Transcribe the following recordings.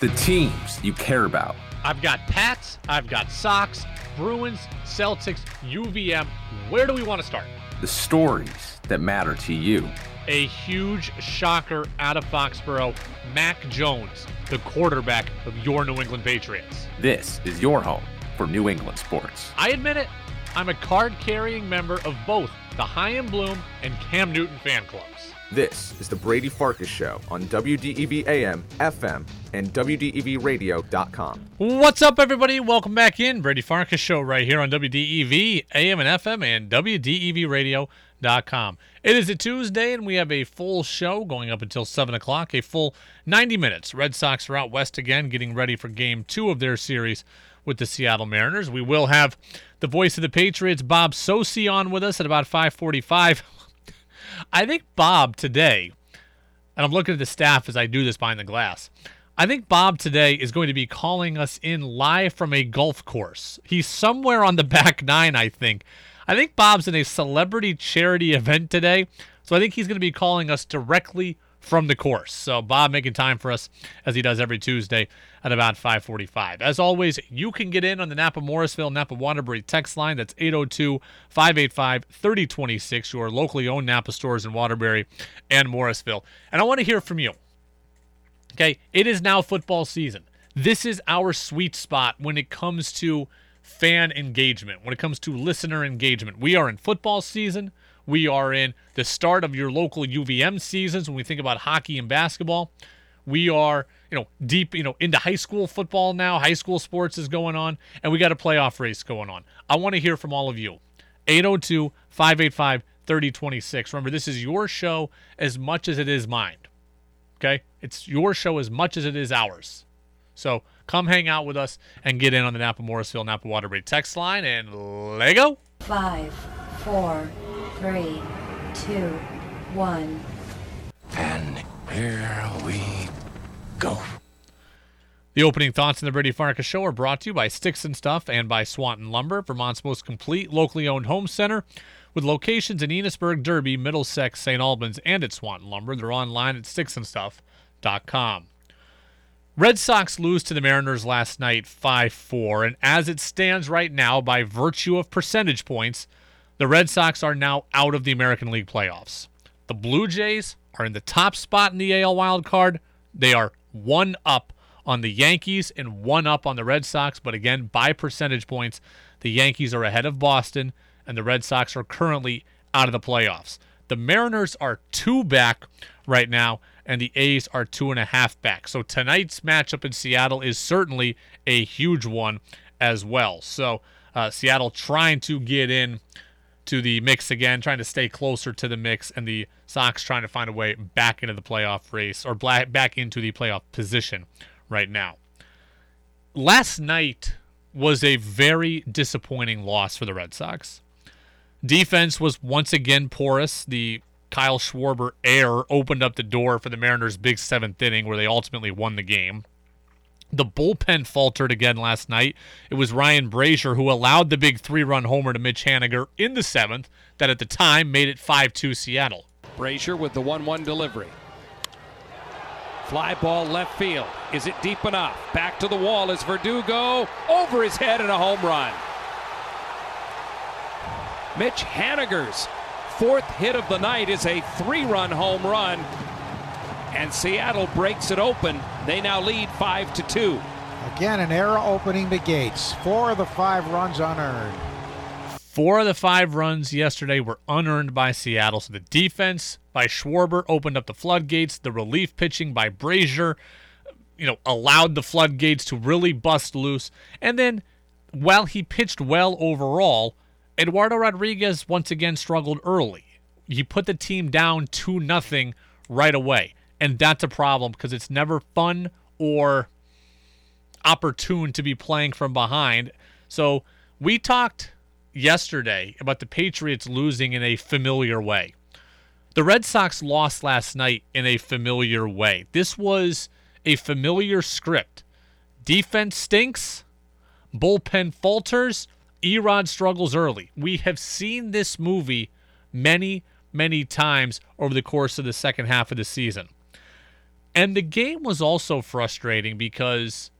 The teams you care about. I've got Pats, I've got Sox, Bruins, Celtics, UVM. Where do we want to start? The stories that matter to you. A huge shocker out of Foxborough. Mac Jones, the quarterback of your New England Patriots. This is your home for New England sports. I admit it, I'm a card carrying member of both the Chaim Bloom and Cam Newton fan clubs. This is the Brady Farkas Show on WDEV AM, FM, and WDEVradio.com. What's up, everybody? Welcome back in. Brady Farkas Show right here on WDEV AM and FM and WDEVradio.com. It is a Tuesday, and we have a full show going up until 7 o'clock, a full 90 minutes. Red Sox are out west again, getting ready for game two of their series with the Seattle Mariners. We will have the voice of the Patriots, Bob Socci, on with us at about 545. I think Bob today, and I'm looking at the staff as I do this behind the glass. I think Bob today is going to be calling us in live from a golf course. He's somewhere on the back nine, I think. I think Bob's in a celebrity charity event today, so I think he's going to be calling us directly from the course. So Bob making time for us as he does every Tuesday at about 545. As always, you can get in on the Napa Morrisville, Napa Waterbury text line. That's 802-585-3026, your locally owned Napa stores in Waterbury and Morrisville. And I want to hear from you. Okay, it is now football season. This is our sweet spot when it comes to fan engagement, when it comes to listener engagement. We are in football season. We are in the start of your local UVM seasons when we think about hockey and basketball. We are, you know, deep, you know, into high school football now. High school sports is going on, and we got a playoff race going on. I want to hear from all of you. 802 585 3026. Remember, this is your show as much as it is mine. Okay? It's your show as much as it is ours. So come hang out with us and get in on the Napa Morrisville Napa Waterbury text line and Lego. Five, four, three, two, one. And here we go. The opening thoughts in the Brady Farkas Show are brought to you by Sticks and Stuff and by Swanton Lumber, Vermont's most complete locally owned home center, with locations in Enosburg, Derby, Middlesex, St. Albans, and at Swanton Lumber. They're online at sticksandstuff.com. Red Sox lose to the Mariners last night 5 4, and as it stands right now, by virtue of percentage points, the Red Sox are now out of the American League playoffs. The Blue Jays are in the top spot in the AL wild card. They are one up on the Yankees and one up on the Red Sox, but again, by percentage points, the Yankees are ahead of Boston and the Red Sox are currently out of the playoffs. The Mariners are two back right now, and the A's are two and a half back. So tonight's matchup in Seattle is certainly a huge one as well. So uh, Seattle trying to get in to the mix again, trying to stay closer to the mix, and the Sox trying to find a way back into the playoff race or back into the playoff position right now. Last night was a very disappointing loss for the Red Sox. Defense was once again porous. The Kyle Schwarber error opened up the door for the Mariners' big seventh inning, where they ultimately won the game. The bullpen faltered again last night. It was Ryan Brasier who allowed the big three run homer to Mitch Haniger in the seventh, that at the time made it 5 2 Seattle. Brasier with the 1 1 delivery. Fly ball left field. Is it deep enough? Back to the wall is Verdugo over his head and a home run. Mitch Haniger's fourth hit of the night is a three run home run. And Seattle breaks it open. They now lead 5 to 2. Again, an error opening the gates. Four of the five runs unearned. Four of the five runs yesterday were unearned by Seattle. So the defense by Schwarber opened up the floodgates. The relief pitching by Brasier, you know, allowed the floodgates to really bust loose. And then, while he pitched well overall, Eduardo Rodriguez once again struggled early. He put the team down 2 nothing right away. And that's a problem because it's never fun or opportune to be playing from behind. So we talked yesterday about the Patriots losing in a familiar way. The Red Sox lost last night in a familiar way. This was a familiar script. Defense stinks, bullpen falters, Erod struggles early. We have seen this movie many, many times over the course of the second half of the season. And the game was also frustrating because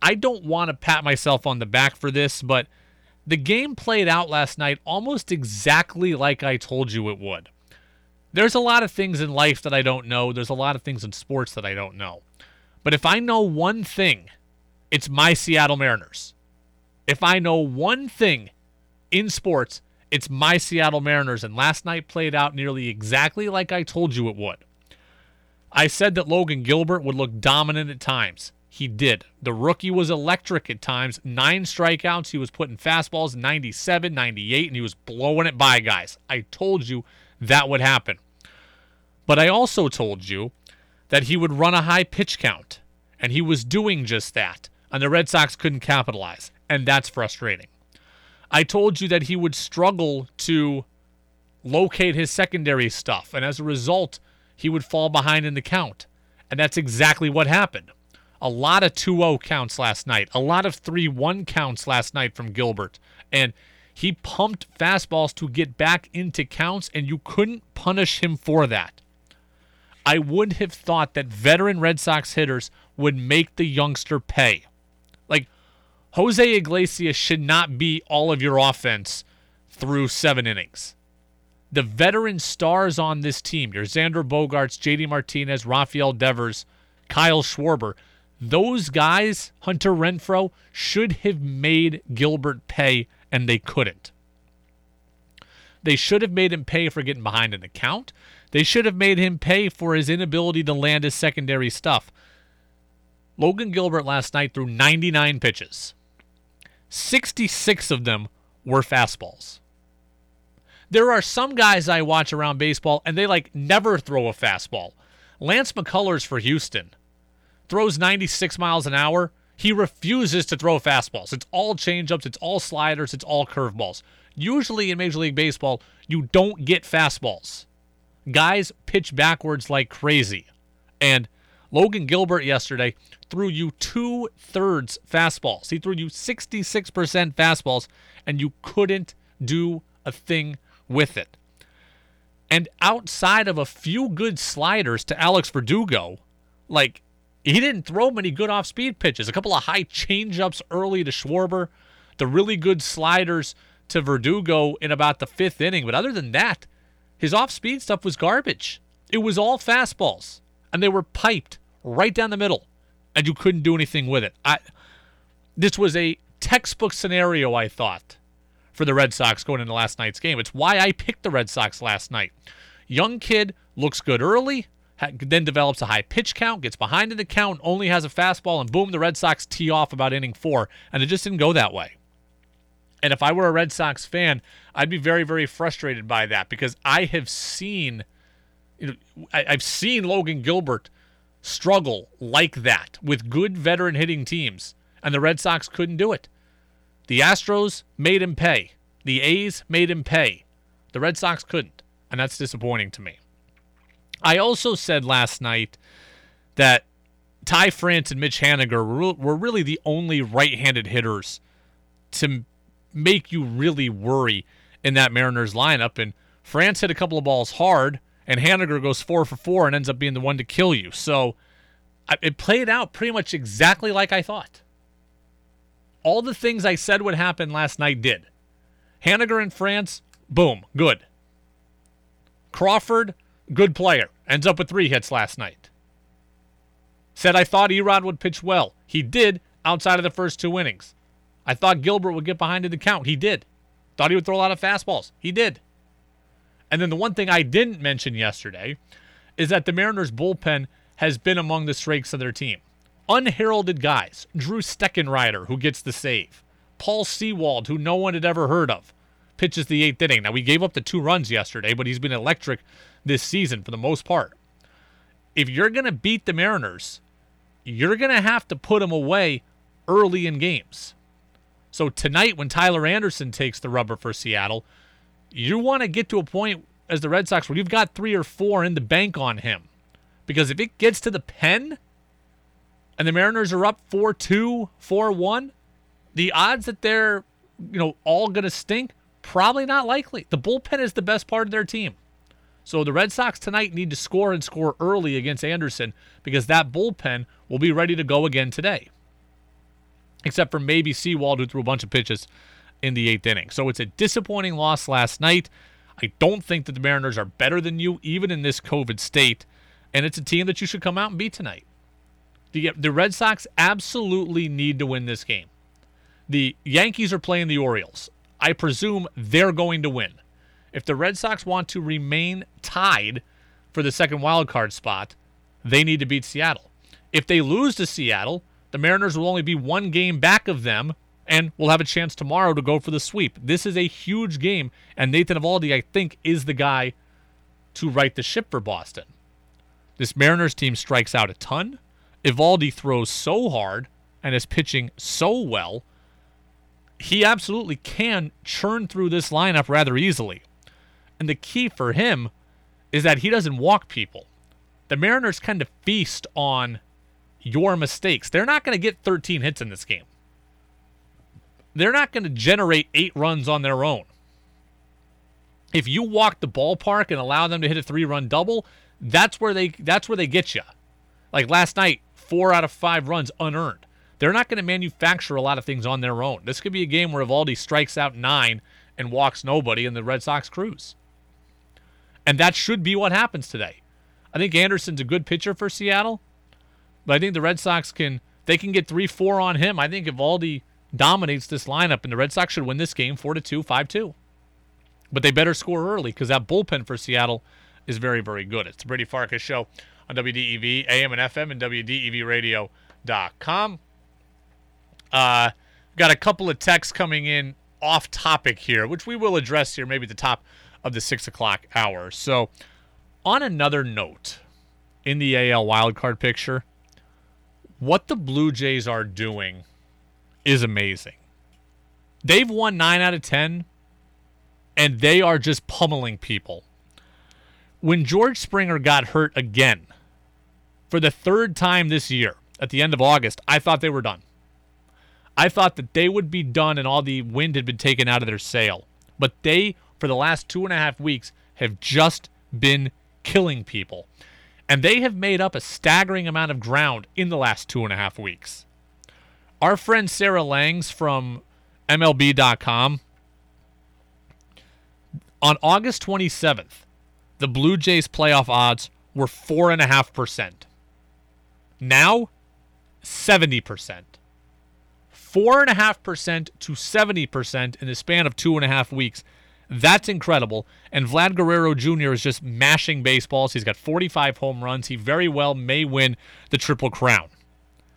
I don't want to pat myself on the back for this, but the game played out last night almost exactly like I told you it would. There's a lot of things in life that I don't know. There's a lot of things in sports that I don't know. But if I know one thing, it's my Seattle Mariners. If I know one thing in sports, it's my Seattle Mariners. And last night played out nearly exactly like I told you it would. I said that Logan Gilbert would look dominant at times. He did. The rookie was electric at times. Nine strikeouts. He was putting fastballs 97, 98, and he was blowing it by guys. I told you that would happen. But I also told you that he would run a high pitch count, and he was doing just that, and the Red Sox couldn't capitalize, and that's frustrating. I told you that he would struggle to locate his secondary stuff, and as a result, he would fall behind in the count. And that's exactly what happened. A lot of 2 0 counts last night, a lot of 3 1 counts last night from Gilbert. And he pumped fastballs to get back into counts, and you couldn't punish him for that. I would have thought that veteran Red Sox hitters would make the youngster pay. Like, Jose Iglesias should not be all of your offense through seven innings. The veteran stars on this team, your Xander Bogaerts, JD Martinez, Rafael Devers, Kyle Schwarber, those guys, Hunter Renfroe, should have made Gilbert pay, and they couldn't. They should have made him pay for getting behind in the count. They should have made him pay for his inability to land his secondary stuff. Logan Gilbert last night threw 99 pitches. 66 of them were fastballs. There are some guys I watch around baseball and they like never throw a fastball. Lance McCullers for Houston throws 96 miles an hour. He refuses to throw fastballs. It's all changeups, it's all sliders, it's all curveballs. Usually in Major League Baseball, you don't get fastballs. Guys pitch backwards like crazy. And Logan Gilbert yesterday threw you two thirds fastballs. He threw you 66% fastballs, and you couldn't do a thing with it. And outside of a few good sliders to Alex Verdugo, like he didn't throw many good off speed pitches. A couple of high changeups early to Schwarber, the really good sliders to Verdugo in about the fifth inning. But other than that, his off speed stuff was garbage. It was all fastballs, and they were piped right down the middle, and you couldn't do anything with it. I, this was a textbook scenario, I thought, for the Red Sox going into last night's game. It's why I picked the Red Sox last night. Young kid looks good early, then develops a high pitch count, gets behind in the count, only has a fastball, and boom, the Red Sox tee off about inning four, and it just didn't go that way. And if I were a Red Sox fan, I'd be very, very frustrated by that because I have seen, you know, I, I've seen Logan Gilbert struggle like that with good veteran hitting teams, and the Red Sox couldn't do it. The Astros made him pay. The A's made him pay. The Red Sox couldn't, and that's disappointing to me. I also said last night that Ty France and Mitch Haniger were really the only right-handed hitters to make you really worry in that Mariners lineup. And France hit a couple of balls hard, and Haniger goes four for four and ends up being the one to kill you. So it played out pretty much exactly like I thought. All the things I said would happen last night did. Haniger in France, boom, good. Crawford, good player, ends up with three hits last night. Said I thought Erod would pitch well. He did outside of the first two innings. I thought Gilbert would get behind in the count. He did. Thought he would throw a lot of fastballs. He did. And then the one thing I didn't mention yesterday is that the Mariners bullpen has been among the strengths of their team. Unheralded guys. Drew Steckenrider, who gets the save. Paul Sewald, who no one had ever heard of, pitches the eighth inning. Now, we gave up the two runs yesterday, but he's been electric this season for the most part. If you're going to beat the Mariners, you're going to have to put them away early in games. So tonight, when Tyler Anderson takes the rubber for Seattle, you want to get to a point as the Red Sox where you've got three or four in the bank on him. Because if it gets to the pen and the Mariners are up 4 2, 4 1, the odds that they're, you know, all going to stink, probably not likely. The bullpen is the best part of their team. So the Red Sox tonight need to score and score early against Anderson because that bullpen will be ready to go again today. Except for maybe Sewald, who threw a bunch of pitches in the eighth inning. So it's a disappointing loss last night. I don't think that the Mariners are better than you, even in this COVID state. And it's a team that you should come out and beat tonight. The, the Red Sox absolutely need to win this game. The Yankees are playing the Orioles. I presume they're going to win. If the Red Sox want to remain tied for the second wild card spot, they need to beat Seattle. If they lose to Seattle, the Mariners will only be one game back of them and will have a chance tomorrow to go for the sweep. This is a huge game, and Nathan Eovaldi, I think, is the guy to right the ship for Boston. This Mariners team strikes out a ton. Eovaldi throws so hard and is pitching so well. He absolutely can churn through this lineup rather easily. And the key for him is that he doesn't walk people. The Mariners kind of feast on your mistakes. They're not going to get 13 hits in this game. They're not going to generate eight runs on their own. If you walk the ballpark and allow them to hit a three-run double, that's where they that's where they get you. Like last night, four out of five runs unearned. They're not going to manufacture a lot of things on their own. This could be a game where Eovaldi strikes out nine and walks nobody, and the Red Sox cruise. And that should be what happens today. I think Anderson's a good pitcher for Seattle, but I think the Red Sox can they can get three four on him. I think Eovaldi dominates this lineup, and the Red Sox should win this game four to two, five two. But they better score early because that bullpen for Seattle is very, very good. It's the Brady Farkas show on WDEV, AM and FM, and WDEVradio.com. Uh, got a couple of texts coming in off topic here, which we will address here, maybe at the top of the six o'clock hour. So, on another note, in the AL wildcard picture, what the Blue Jays are doing is amazing. They've won nine out of 10, and they are just pummeling people. When George Springer got hurt again for the third time this year at the end of August, I thought they were done. I thought that they would be done and all the wind had been taken out of their sail. But they, for the last two and a half weeks, have just been killing people. And they have made up a staggering amount of ground in the last two and a half weeks. Our friend Sarah Langs from MLB.com on August 27th, the Blue Jays playoff odds were 4.5%. Now, 70%. 4.5% to 70% in the span of two and a half weeks. That's incredible. And Vlad Guerrero Jr. is just mashing baseballs. He's got 45 home runs. He very well may win the Triple Crown.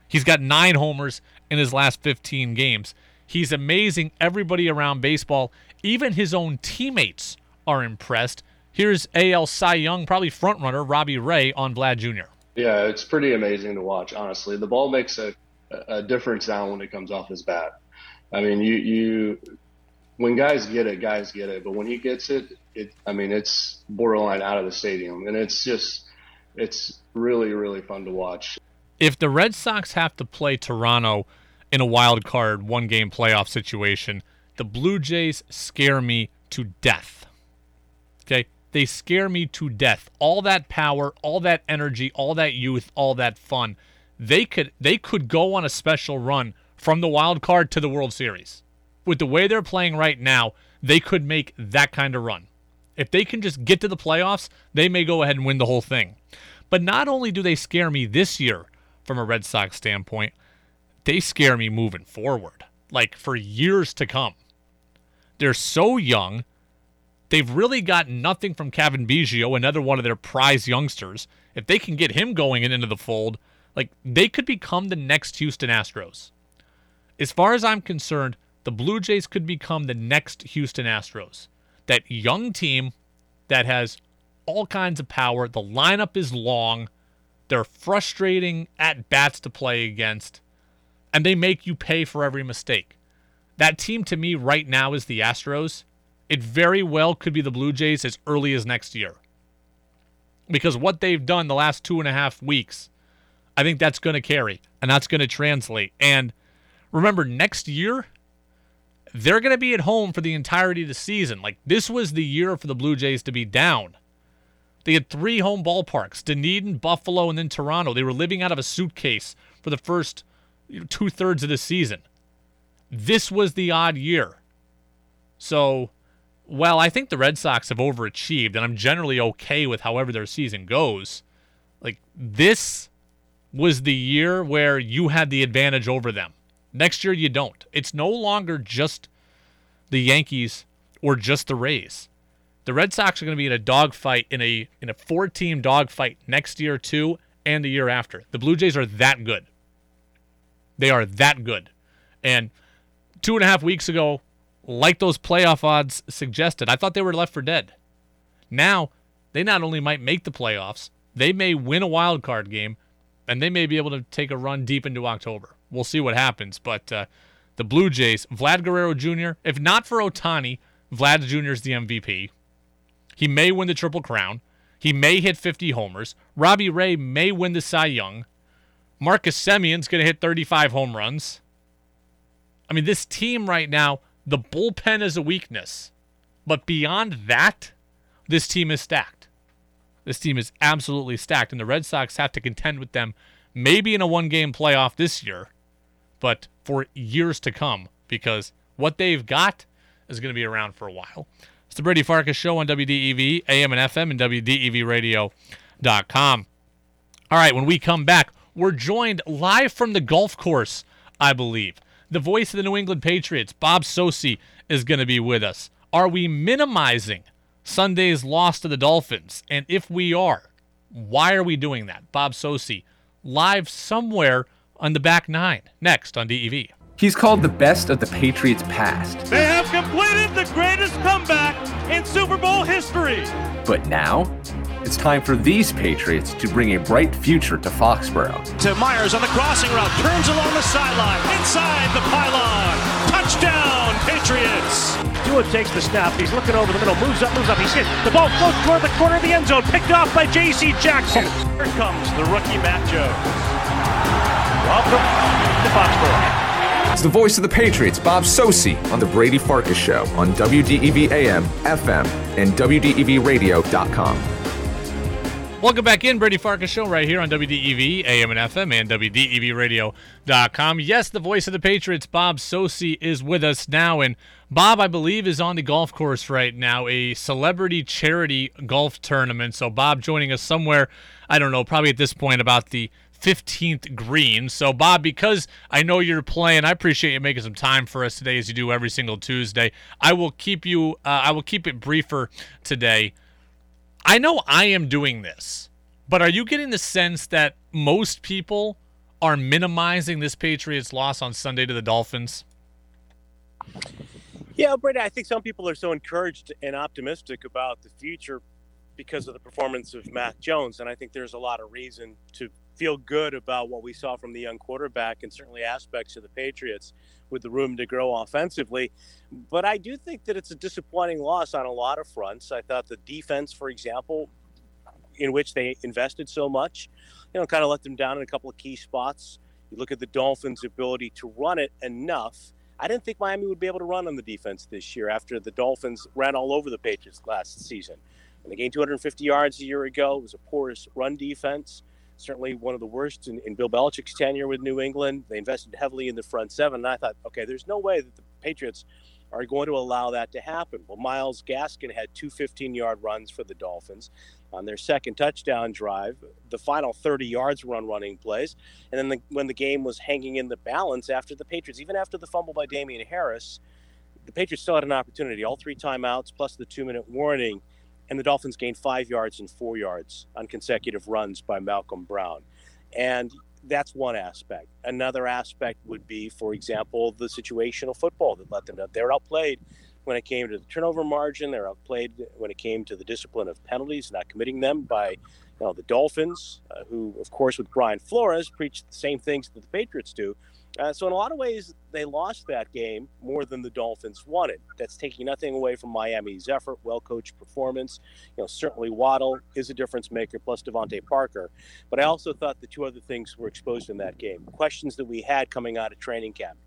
He's got nine homers in his last 15 games. He's amazing. Everybody around baseball, even his own teammates, are impressed. Here's AL Cy Young, probably frontrunner Robbie Ray on Vlad Jr. Yeah, it's pretty amazing to watch. Honestly, the ball makes a, a different sound when it comes off his bat. I mean, you you when guys get it, guys get it. But when he gets it, it I mean, it's borderline out of the stadium, and it's just it's really really fun to watch. If the Red Sox have to play Toronto in a wild card one game playoff situation, the Blue Jays scare me to death. Okay? They scare me to death. All that power, all that energy, all that youth, all that fun. They could they could go on a special run from the wild card to the World Series. With the way they're playing right now, they could make that kind of run. If they can just get to the playoffs, they may go ahead and win the whole thing. But not only do they scare me this year from a Red Sox standpoint, they scare me moving forward, like for years to come. They're so young. They've really got nothing from Cavan Biggio, another one of their prize youngsters. If they can get him going and into the fold, like they could become the next Houston Astros. As far as I'm concerned, the Blue Jays could become the next Houston Astros. That young team that has all kinds of power. The lineup is long. They're frustrating at bats to play against, and they make you pay for every mistake. That team to me right now is the Astros. It very well could be the Blue Jays as early as next year. Because what they've done the last two and a half weeks, I think that's going to carry and that's going to translate. And remember, next year, they're going to be at home for the entirety of the season. Like, this was the year for the Blue Jays to be down. They had three home ballparks Dunedin, Buffalo, and then Toronto. They were living out of a suitcase for the first you know, two thirds of the season. This was the odd year. So, well, I think the Red Sox have overachieved, and I'm generally okay with however their season goes. Like, this was the year where you had the advantage over them. Next year, you don't. It's no longer just the Yankees or just the Rays. The Red Sox are going to be in a dogfight in a in a four-team dogfight next year too, and the year after. The Blue Jays are that good. They are that good, and two and a half weeks ago, like those playoff odds suggested, I thought they were left for dead. Now they not only might make the playoffs, they may win a wild card game, and they may be able to take a run deep into October. We'll see what happens, but uh, the Blue Jays, Vlad Guerrero Jr., if not for Ohtani, Vlad Jr. is the MVP. He may win the Triple Crown. He may hit 50 homers. Robbie Ray may win the Cy Young. Marcus Semien's going to hit 35 home runs. I mean, this team right now, the bullpen is a weakness. But beyond that, this team is stacked. This team is absolutely stacked, and the Red Sox have to contend with them maybe in a one game playoff this year, but for years to come because what they've got is going to be around for a while. It's the Brady Farkas Show on WDEV, AM and FM, and WDEVradio.com. All right, when we come back, we're joined live from the golf course, I believe. The voice of the New England Patriots, Bob Socci, is going to be with us. Are we minimizing Sunday's loss to the Dolphins? And if we are, why are we doing that? Bob Socci, live somewhere on the back nine, next on DEV. He's called the best of the Patriots past. They have completed the greatest comeback in Super Bowl history. But now, it's time for these Patriots to bring a bright future to Foxborough. To Meyers on the crossing route, turns along the sideline, inside the pylon. Touchdown, Patriots. Tua takes the snap. He's looking over the middle, moves up, moves up. He's hit. The ball floats toward the corner of the end zone, picked off by J.C. Jackson. Here comes the rookie Mac Jones. Welcome to Foxborough. It's the voice of the Patriots, Bob Socci, on The Brady Farkas Show on WDEV AM, FM, and WDEVradio.com. Welcome back in, Brady Farkas Show, right here on WDEV, AM and FM, and WDEVradio.com. Yes, the voice of the Patriots, Bob Socci, is with us now. And Bob, I believe, is on the golf course right now, a celebrity charity golf tournament. So, Bob joining us somewhere, I don't know, probably at this point about the 15th green. So, Bob, because I know you're playing, I appreciate you making some time for us today, as you do every single Tuesday. I will keep you. Uh, I will keep it briefer today. I know I am doing this, but are you getting the sense that most people are minimizing this Patriots loss on Sunday to the Dolphins? Yeah, Brady, I think some people are so encouraged and optimistic about the future because of the performance of Mac Jones. And I think there's a lot of reason to feel good about what we saw from the young quarterback and certainly aspects of the Patriots with the room to grow offensively. But I do think that it's a disappointing loss on a lot of fronts. I thought the defense, for example, in which they invested so much, you know, kind of let them down in a couple of key spots. You look at the Dolphins' ability to run it enough. I didn't think Miami would be able to run on the defense this year after the Dolphins ran all over the Patriots last season. And they gained 250 yards a year ago. It was a porous run defense certainly one of the worst in, in, Bill Belichick's tenure with New England. They invested heavily in the front seven, and I thought, okay, there's no way that the Patriots are going to allow that to happen. Well, Myles Gaskin had two 15 yard runs for the Dolphins on their second touchdown drive. The final 30 yards were on running plays. And then the, when the game was hanging in the balance after the Patriots, even after the fumble by Damien Harris, the Patriots still had an opportunity. All three timeouts plus the two minute warning and the Dolphins gained five yards and four yards on consecutive runs by Malcolm Brown. And that's one aspect. Another aspect would be, for example, the situational football that let them down. They were outplayed when it came to the turnover margin. They were outplayed when it came to the discipline of penalties, not committing them by you know, the Dolphins, uh, who, of course, with Brian Flores, preached the same things that the Patriots do. Uh, so in a lot of ways, they lost that game more than the Dolphins wanted. That's taking nothing away from Miami's effort, well-coached performance. You know, certainly Waddle is a difference maker, plus DeVante Parker. But I also thought the two other things were exposed in that game. Questions that we had coming out of training camp: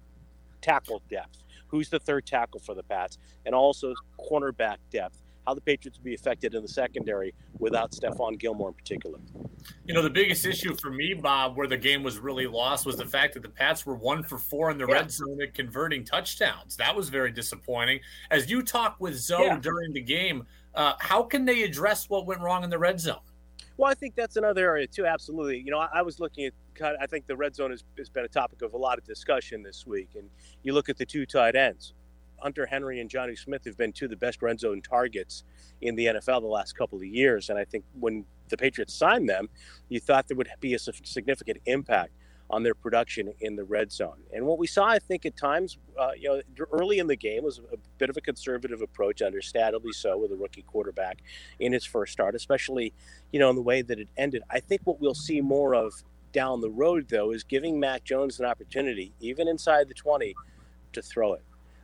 tackle depth. Who's the third tackle for the Pats? And also cornerback depth. How the Patriots would be affected in the secondary without Stephon Gilmore in particular. You know, the biggest issue for me, Bob, where the game was really lost was the fact that the Pats were one for four in the yeah. red zone at converting touchdowns. That was very disappointing. As you talk with Zoe yeah. during the game, uh, how can they address what went wrong in the red zone? Well, I think that's another area too. Absolutely. You know, I, I was looking at. I think the red zone has, has been a topic of a lot of discussion this week, and you look at the two tight ends. Hunter Henry and Jonnu Smith have been two of the best red zone targets in the NFL the last couple of years. And I think when the Patriots signed them, you thought there would be a significant impact on their production in the red zone. And what we saw, I think, at times, uh, you know, early in the game was a bit of a conservative approach, understandably so, with a rookie quarterback in his first start, especially, you know, in the way that it ended. I think what we'll see more of down the road, though, is giving Mac Jones an opportunity, even inside the 20, to throw it.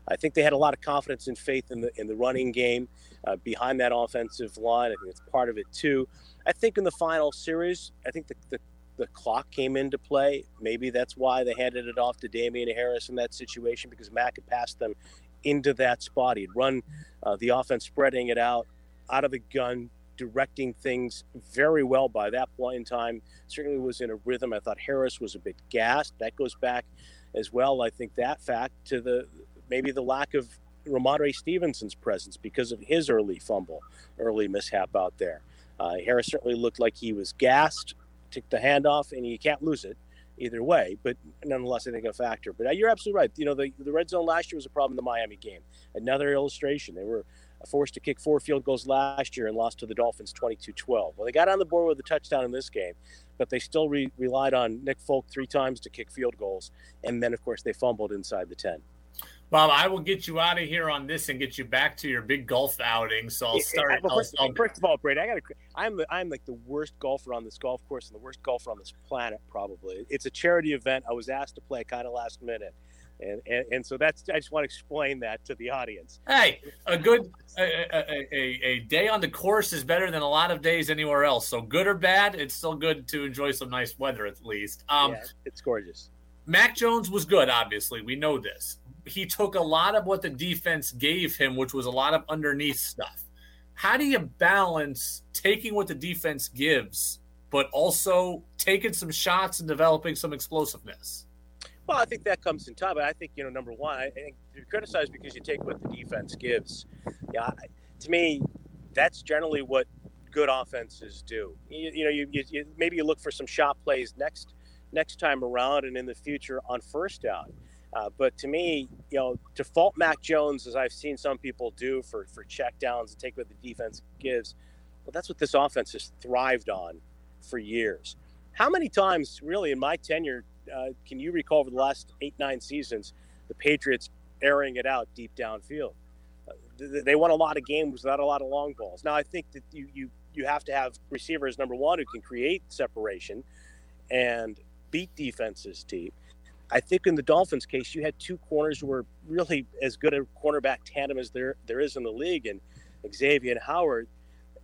I think they had a lot of confidence and faith in the in the running game uh, behind that offensive line. I think it's part of it too. I think in the final series, I think the, the, the clock came into play. Maybe that's why they handed it off to Damien Harris in that situation because Mac had passed them into that spot. He'd run uh, the offense, spreading it out out of the gun, directing things very well by that point in time. Certainly was in a rhythm. I thought Harris was a bit gassed. That goes back as well. I think that fact to the maybe the lack of Rhamondre Stevenson's presence because of his early fumble, early mishap out there. Uh, Harris certainly looked like he was gassed, took the handoff, and you can't lose it either way. But nonetheless, I think a factor. But uh, you're absolutely right. You know, the, the red zone last year was a problem in the Miami game. Another illustration. They were forced to kick four field goals last year and lost to the Dolphins 22-12. Well, they got on the board with a touchdown in this game, but they still re- relied on Nick Folk three times to kick field goals, and then of course they fumbled inside the 10. Bob, I will get you out of here on this and get you back to your big golf outing. So I'll start. Well, first, I'll, first, of all, Brady, I got to. I'm I'm like the worst golfer on this golf course and the worst golfer on this planet. Probably, it's a charity event. I was asked to play kind of last minute, and, and and so that's. I just want to explain that to the audience. Hey, a good a, a, a, a day on the course is better than a lot of days anywhere else. So good or bad, it's still good to enjoy some nice weather at least. Um, yeah, it's gorgeous. Mac Jones was good. Obviously, we know this he took a lot of what the defense gave him, which was a lot of underneath stuff. How do you balance taking what the defense gives, but also taking some shots and developing some explosiveness? Well, I think that comes in time. But I think you know, number one, you're criticized because you take what the defense gives. Yeah, to me, that's generally what good offenses do. You, you know, you, you, maybe you look for some shot plays next next time around and in the future on first down. Uh, but to me, you know, to fault Mac Jones, as I've seen some people do for for checkdowns and take what the defense gives, well, that's what this offense has thrived on for years. How many times, really, in my tenure, uh, can you recall over the last eight nine seasons, the Patriots airing it out deep downfield? Uh, they won a lot of games without a lot of long balls. Now, I think that you you you have to have receivers number one who can create separation and beat defenses deep I think in the Dolphins' case, you had two corners who were really as good a cornerback tandem as there there is in the league, and Xavien Howard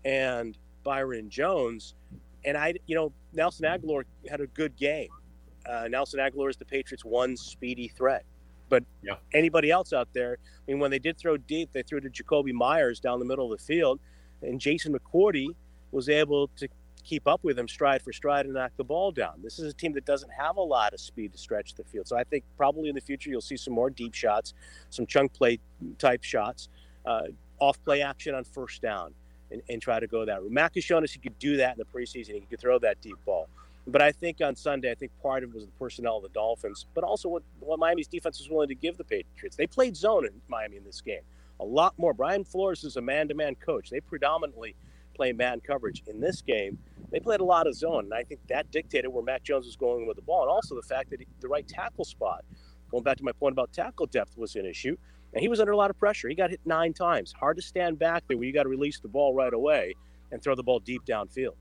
and Byron Jones. And I, you know, Nelson Agholor had a good game. Uh, Nelson Agholor is the Patriots' one speedy threat. But yeah. anybody else out there, I mean, when they did throw deep, they threw to Jakobi Meyers down the middle of the field, and Jason McCourty was able to keep up with him stride for stride and knock the ball down. This is a team that doesn't have a lot of speed to stretch the field. So I think probably in the future you'll see some more deep shots, some chunk play type shots, uh, off play action on first down, and, and try to go that route. Mac has shown us he could do that in the preseason. He could throw that deep ball. But I think on Sunday, I think part of it was the personnel of the Dolphins, but also what, what Miami's defense was willing to give the Patriots. They played zone in Miami in this game a lot more. Brian Flores is a man to man coach. They predominantly play man coverage. In this game, they played a lot of zone, and I think that dictated where Mac Jones was going with the ball, and also the fact that he, the right tackle spot, going back to my point about tackle depth, was an issue. And he was under a lot of pressure. He got hit nine times. Hard to stand back there when you got to release the ball right away and throw the ball deep downfield.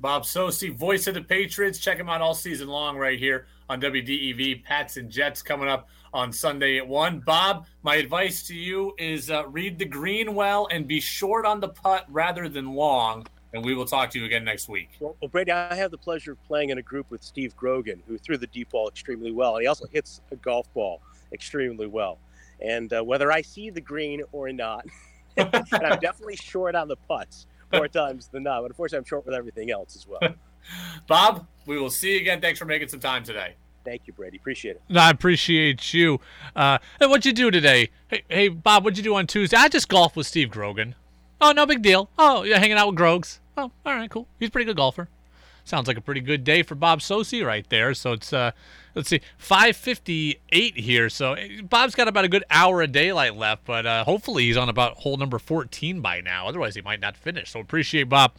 Bob Socci, voice of the Patriots. Check him out all season long right here on WDEV. Pats and Jets coming up on Sunday at 1. Bob, my advice to you is uh, read the green well and be short on the putt rather than long. And we will talk to you again next week. Well, well, Brady, I have the pleasure of playing in a group with Steve Grogan, who threw the deep ball extremely well. He also hits a golf ball extremely well. And uh, whether I see the green or not, and I'm definitely short on the putts more times than not. But unfortunately, I'm short with everything else as well. Bob, we will see you again. Thanks for making some time today. Thank you, Brady. Appreciate it. No, I appreciate you. Uh, hey, what'd you do today? Hey, hey, Bob, what'd you do on Tuesday? I just golfed with Steve Grogan. Oh, no big deal. Oh, you're hanging out with Grogs. Oh, all right, cool. He's a pretty good golfer. Sounds like a pretty good day for Bob Socci right there. So it's uh, let's see, 5:58 here. So eh, Bob's got about a good hour of daylight left, but uh, hopefully he's on about hole number 14 by now. Otherwise, he might not finish. So appreciate Bob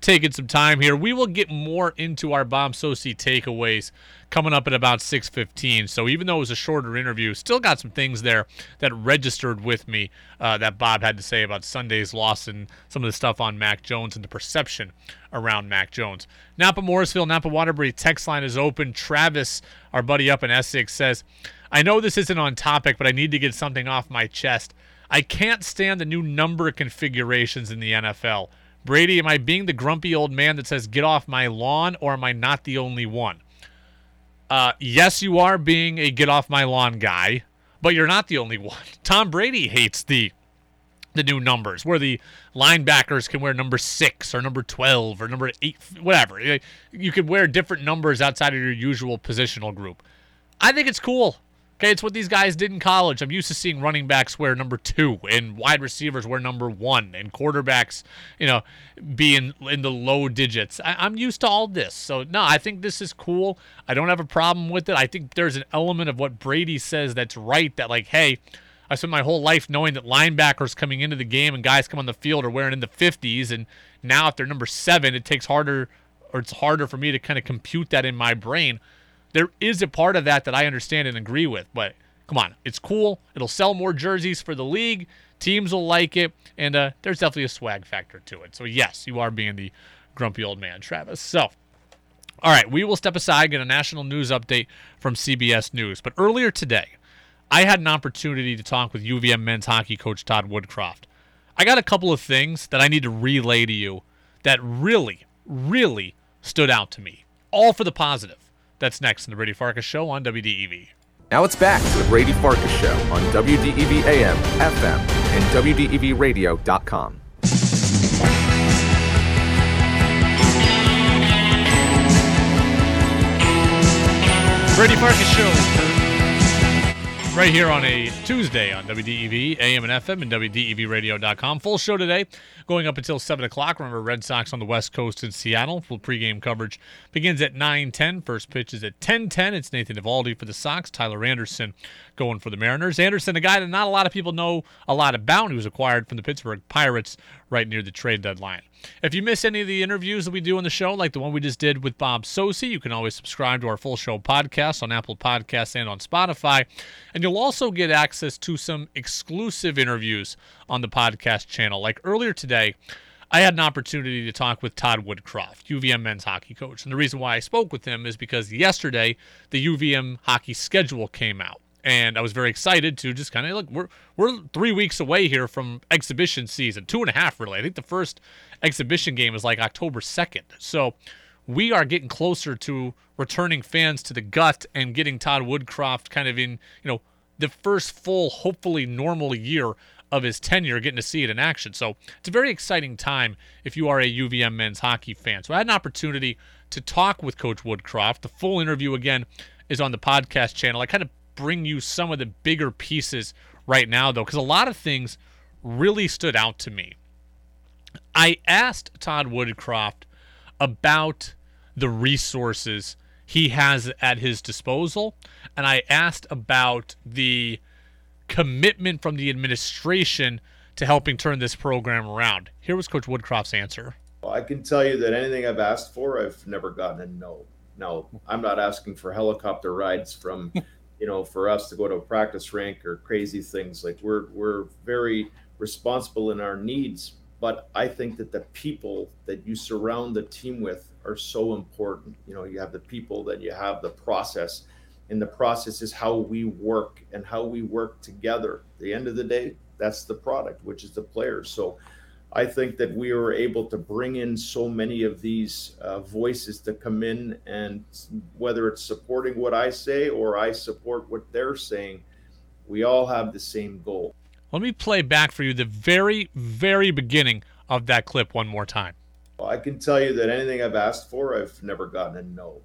taking some time here. We will get more into our Bob Socci takeaways coming up at about 6:15. So even though it was a shorter interview, still got some things there that registered with me uh, that Bob had to say about Sunday's loss and some of the stuff on Mac Jones and the perception around Mac Jones. Napa Morrisville, Napa Waterbury text line is open. Travis, our buddy up in Essex, says, "I know this isn't on topic, but I need to get something off my chest. I can't stand the new number configurations in the NFL." Brady, am I being the grumpy old man that says, get off my lawn, or am I not the only one? Uh, yes, you are being a get off my lawn guy, but you're not the only one. Tom Brady hates the the new numbers where the linebackers can wear number six or number 12 or number eight, whatever. You could wear different numbers outside of your usual positional group. I think it's cool. Okay, it's what these guys did in college. I'm used to seeing running backs wear number two and wide receivers wear number one and quarterbacks, you know, being in the low digits. I, am used to all this. So, no, I think this is cool. I don't have a problem with it. I think there's an element of what Brady says that's right that, like, hey, I spent my whole life knowing that linebackers coming into the game and guys come on the field are wearing in the 50s. And now, if they're number seven, it takes harder or it's harder for me to kind of compute that in my brain there is a part of that that I understand and agree with. But come on, it's cool. It'll sell more jerseys for the league. Teams will like it, and uh, there's definitely a swag factor to it. So yes, you are being the grumpy old man, Travis. So. All right, we will step aside, get a national news update from CBS News. But earlier today, I had an opportunity to talk with UVM men's hockey coach Todd Woodcroft. I got a couple of things that I need to relay to you that really, really stood out to me, all for the positive. That's next in the Brady Farkas Show on WDEV. Now it's back to the Brady Farkas Show on WDEV AM, FM, and WDEVradio.com. Brady Farkas Show right here on a Tuesday on WDEV, AM and FM, and WDEVradio.com. Full show today, going up until 7 o'clock. Remember, Red Sox on the West Coast in Seattle. Full pregame coverage begins at 9.10. First pitch is at 10.10. It's Nathan Eovaldi for the Sox. Tyler Anderson going for the Mariners. Anderson, a guy that not a lot of people know a lot about. He was acquired from the Pittsburgh Pirates right near the trade deadline. If you miss any of the interviews that we do on the show, like the one we just did with Bob Socci, you can always subscribe to our full show podcast on Apple Podcasts and on Spotify. And you'll also get access to some exclusive interviews on the podcast channel. Like earlier today, I had an opportunity to talk with Todd Woodcroft, UVM men's hockey coach. And the reason why I spoke with him is because yesterday the UVM hockey schedule came out and I was very excited to just kind of look. We're we're three weeks away here from exhibition season, two and a half really. I think the first exhibition game is like October second, so we are getting closer to returning fans to the gut and getting Todd Woodcroft kind of in you know the first full, hopefully normal year of his tenure, getting to see it in action. So it's a very exciting time if you are a UVM men's hockey fan. So I had an opportunity to talk with Coach Woodcroft. The full interview again is on the podcast channel. I kind of bring you some of the bigger pieces right now, though, because a lot of things really stood out to me. I asked Todd Woodcroft about the resources he has at his disposal, and I asked about the commitment from the administration to helping turn this program around. Here was Coach Woodcroft's answer. Well, I can tell you that anything I've asked for, I've never gotten a no. Now, I'm not asking for helicopter rides from you know, for us to go to a practice rink or crazy things. Like we're we're very responsible in our needs, but I think that the people that you surround the team with are so important. You know, you have the people, then you have the process, and the process is how we work and how we work together. At the end of the day, that's the product, which is the players. So I think that we were able to bring in so many of these uh, voices to come in, and whether it's supporting what I say or I support what they're saying, we all have the same goal. Let me play back for you the very, very beginning of that clip one more time. Well, I can tell you that anything I've asked for, I've never gotten a no.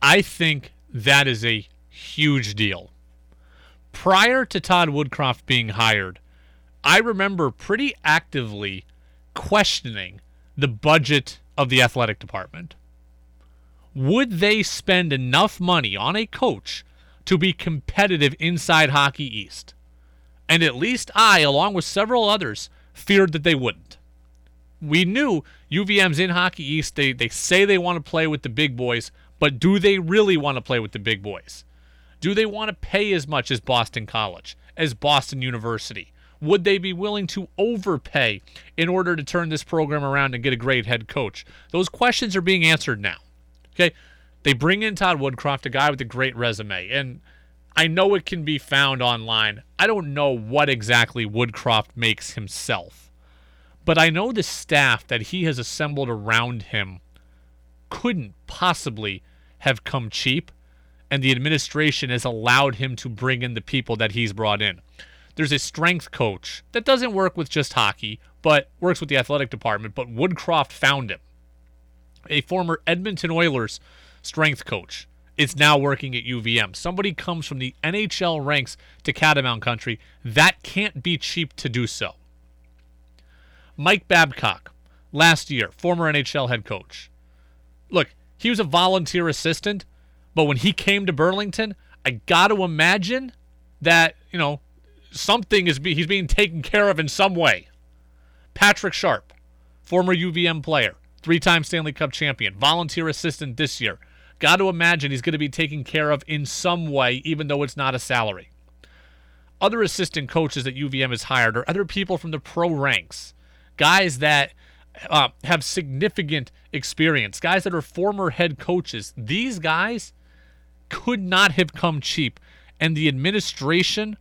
I think that is a huge deal. Prior to Todd Woodcroft being hired, I remember pretty actively questioning the budget of the athletic department. Would they spend enough money on a coach to be competitive inside Hockey East? And at least I, along with several others, feared that they wouldn't. We knew UVM's in Hockey East. They, they say they want to play with the big boys, but do they really want to play with the big boys? Do they want to pay as much as Boston College, as Boston University? Would they be willing to overpay in order to turn this program around and get a great head coach? Those questions are being answered now. Okay. They bring in Todd Woodcroft, a guy with a great resume. And I know it can be found online. I don't know what exactly Woodcroft makes himself. But I know the staff that he has assembled around him couldn't possibly have come cheap. And the administration has allowed him to bring in the people that he's brought in there's a strength coach that doesn't work with just hockey, but works with the athletic department. But Woodcroft found him. A former Edmonton Oilers strength coach is now working at UVM. Somebody comes from the NHL ranks to Catamount Country. That can't be cheap to do so. Mike Babcock, last year, former NHL head coach. Look, he was a volunteer assistant, but when he came to Burlington, I got to imagine that, you know, something is be, he's being taken care of in some way. Patrick Sharp, former UVM player, three-time Stanley Cup champion, volunteer assistant this year. Got to imagine he's going to be taken care of in some way, even though it's not a salary. Other assistant coaches that UVM has hired are other people from the pro ranks, guys that uh, have significant experience, guys that are former head coaches. These guys could not have come cheap, and the administration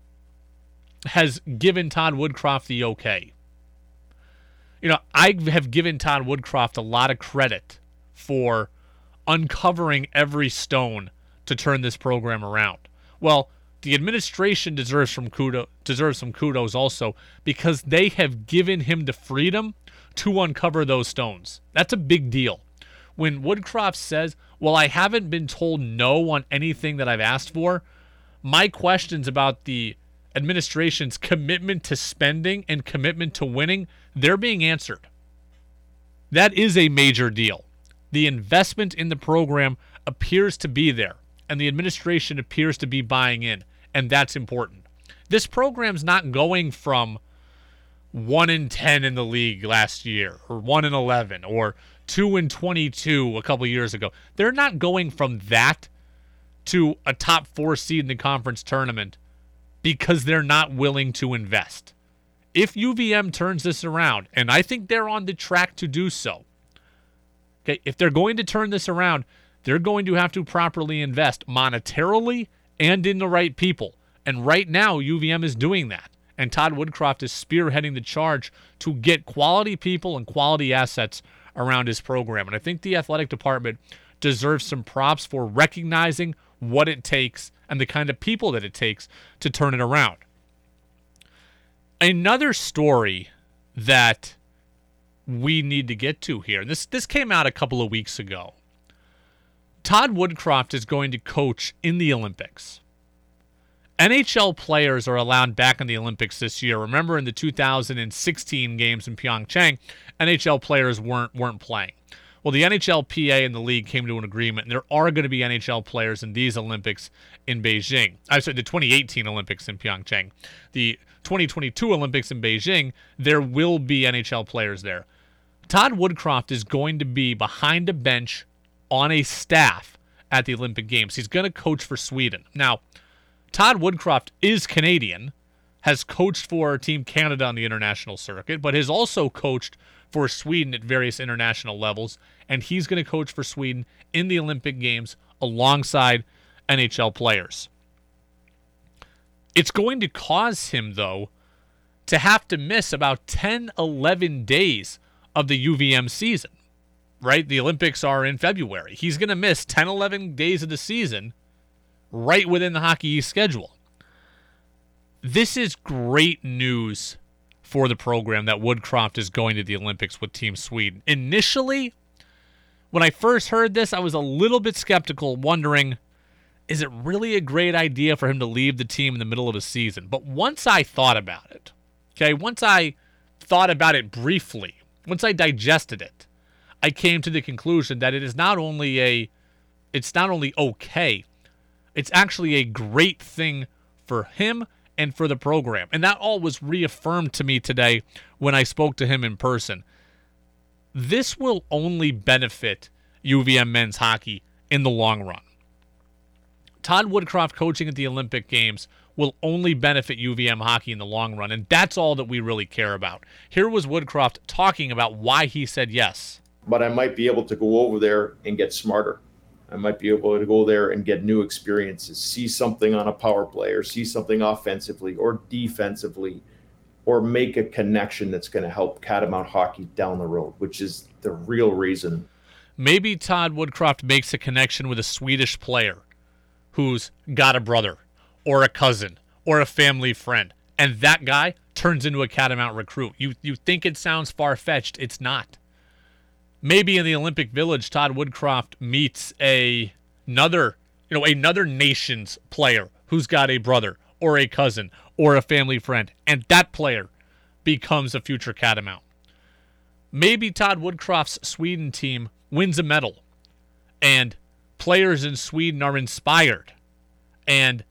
has given Todd Woodcroft the okay. You know, I have given Todd Woodcroft a lot of credit for uncovering every stone to turn this program around. Well, the administration deserves some kudos deserves some kudos also because they have given him the freedom to uncover those stones. That's a big deal. When Woodcroft says, "Well, I haven't been told no on anything that I've asked for," my questions about the administration's commitment to spending and commitment to winning, they're being answered. That is a major deal. The investment in the program appears to be there, and the administration appears to be buying in, and that's important. This program's not going from 1 in 10 in the league last year, or 1 in 11, or 2 in 22 a couple years ago. They're not going from that to a top four seed in the conference tournament because they're not willing to invest. If UVM turns this around, and I think they're on the track to do so, okay, if they're going to turn this around, they're going to have to properly invest monetarily and in the right people. And right now, UVM is doing that. And Todd Woodcroft is spearheading the charge to get quality people and quality assets around his program. And I think the athletic department deserves some props for recognizing what it takes and the kind of people that it takes to turn it around. Another story that we need to get to here. This this came out a couple of weeks ago. Todd Woodcroft is going to coach in the Olympics. NHL players are allowed back in the Olympics this year. Remember in the 2016 games in Pyeongchang, NHL players weren't weren't playing. Well, the NHLPA and the league came to an agreement, and there are going to be NHL players in these Olympics in Beijing. I said the 2018 Olympics in Pyeongchang. The 2022 Olympics in Beijing, there will be NHL players there. Todd Woodcroft is going to be behind a bench on a staff at the Olympic Games. He's going to coach for Sweden. Now, Todd Woodcroft is Canadian, has coached for Team Canada on the international circuit, but has also coached for Sweden at various international levels, and he's going to coach for Sweden in the Olympic Games alongside NHL players. It's going to cause him, though, to have to miss about 10, 11 days of the UVM season, right? The Olympics are in February. He's going to miss 10, 11 days of the season right within the Hockey East schedule. This is great news for the program that Woodcroft is going to the Olympics with Team Sweden. Initially, when I first heard this, I was a little bit skeptical, wondering is it really a great idea for him to leave the team in the middle of a season? But once I thought about it, okay, once I thought about it briefly, once I digested it, I came to the conclusion that it is not only a it's not only okay, it's actually a great thing for him and for the program. And that all was reaffirmed to me today when I spoke to him in person. This will only benefit UVM men's hockey in the long run. Todd Woodcroft coaching at the Olympic Games will only benefit UVM hockey in the long run, and that's all that we really care about. Here was Woodcroft talking about why he said yes. But I might be able to go over there and get smarter. I might be able to go there and get new experiences, see something on a power play or see something offensively or defensively, or make a connection that's going to help Catamount hockey down the road, which is the real reason. Maybe Todd Woodcroft makes a connection with a Swedish player who's got a brother or a cousin or a family friend, and that guy turns into a Catamount recruit. You you think it sounds far fetched? It's not maybe in the Olympic Village, Todd Woodcroft meets a another you know another nation's player who's got a brother or a cousin or a family friend, and that player becomes a future Catamount. Maybe Todd Woodcroft's Sweden team wins a medal, and players in Sweden are inspired, and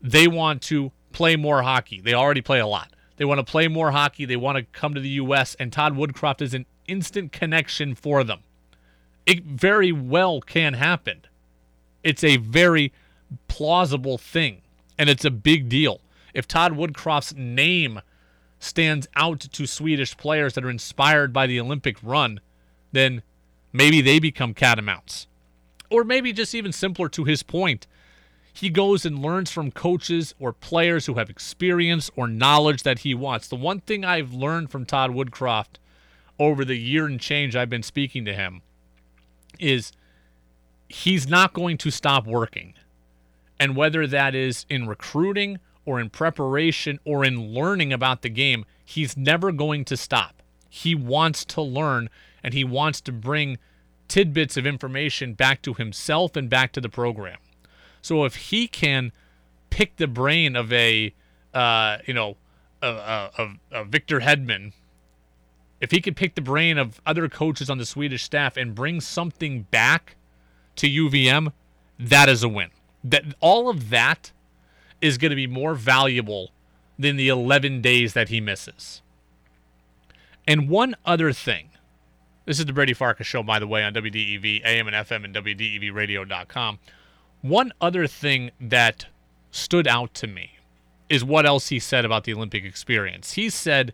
they want to play more hockey. They already play a lot. They want to play more hockey. They want to come to the U.S., and Todd Woodcroft is an instant connection for them. It very well can happen. It's a very plausible thing, and it's a big deal. If Todd Woodcroft's name stands out to Swedish players that are inspired by the Olympic run, then maybe they become catamounts. Or maybe just even simpler to his point, he goes and learns from coaches or players who have experience or knowledge that he wants. The one thing I've learned from Todd Woodcroft over the year and change I've been speaking to him is he's not going to stop working. And whether that is in recruiting or in preparation or in learning about the game, he's never going to stop. He wants to learn and he wants to bring tidbits of information back to himself and back to the program. So if he can pick the brain of a, uh, you know, a, a, a Victor Hedman if he could pick the brain of other coaches on the Swedish staff and bring something back to UVM, that is a win. That all of that is going to be more valuable than the 11 days that he misses. And one other thing. This is the Brady Farkas show by the way on WDEV AM and FM and WDEVradio.com. One other thing that stood out to me is what else he said about the Olympic experience. He said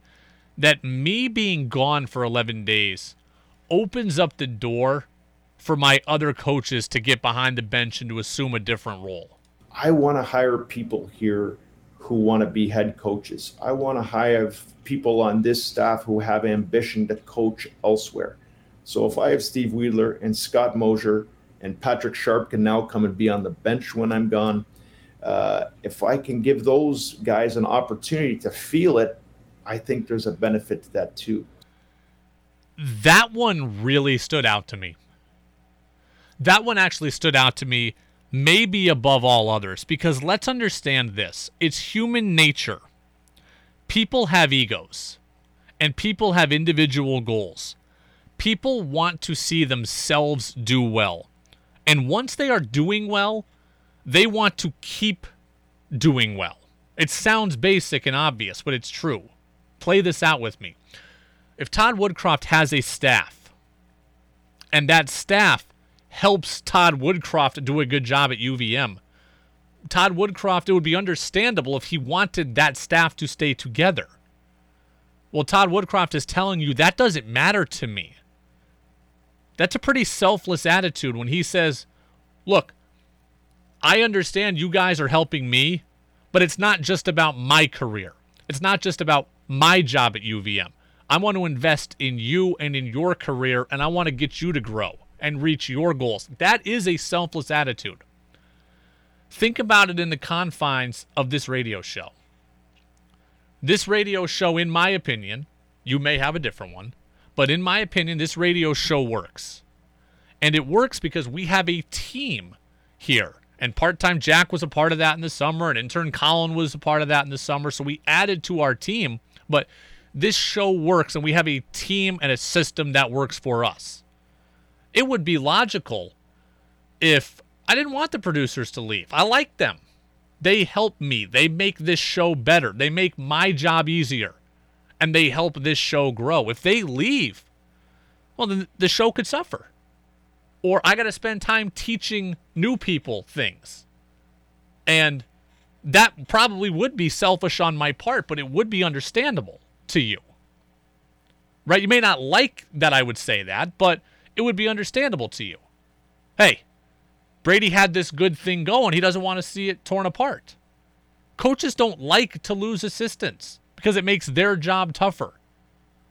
that me being gone for 11 days opens up the door for my other coaches to get behind the bench and to assume a different role. I want to hire people here who want to be head coaches. I want to hire people on this staff who have ambition to coach elsewhere. So if I have Steve Wheeler and Scott Mosier and Patrick Sharp can now come and be on the bench when I'm gone, uh, if I can give those guys an opportunity to feel it I think there's a benefit to that too. That one really stood out to me. That one actually stood out to me, maybe above all others, because let's understand this it's human nature. People have egos, and people have individual goals. People want to see themselves do well. And once they are doing well, they want to keep doing well. It sounds basic and obvious, but it's true play this out with me. If Todd Woodcroft has a staff, and that staff helps Todd Woodcroft do a good job at UVM, Todd Woodcroft, it would be understandable if he wanted that staff to stay together. Well, Todd Woodcroft is telling you that doesn't matter to me. That's a pretty selfless attitude when he says, Look, I understand you guys are helping me, but it's not just about my career. It's not just about my job at UVM. I want to invest in you and in your career, and I want to get you to grow and reach your goals. That is a selfless attitude. Think about it in the confines of this radio show. This radio show, in my opinion, you may have a different one, but in my opinion, this radio show works. And it works because we have a team here. And part time Jack was a part of that in the summer, and intern Colin was a part of that in the summer. So we added to our team. But this show works, and we have a team and a system that works for us. It would be logical if I didn't want the producers to leave. I like them. They help me. They make this show better. They make my job easier. And they help this show grow. If they leave, well, then the show could suffer. Or I got to spend time teaching new people things. And that probably would be selfish on my part, but it would be understandable to you. Right? You may not like that I would say that, but it would be understandable to you. Hey, Brady had this good thing going. He doesn't want to see it torn apart. Coaches don't like to lose assistants because it makes their job tougher.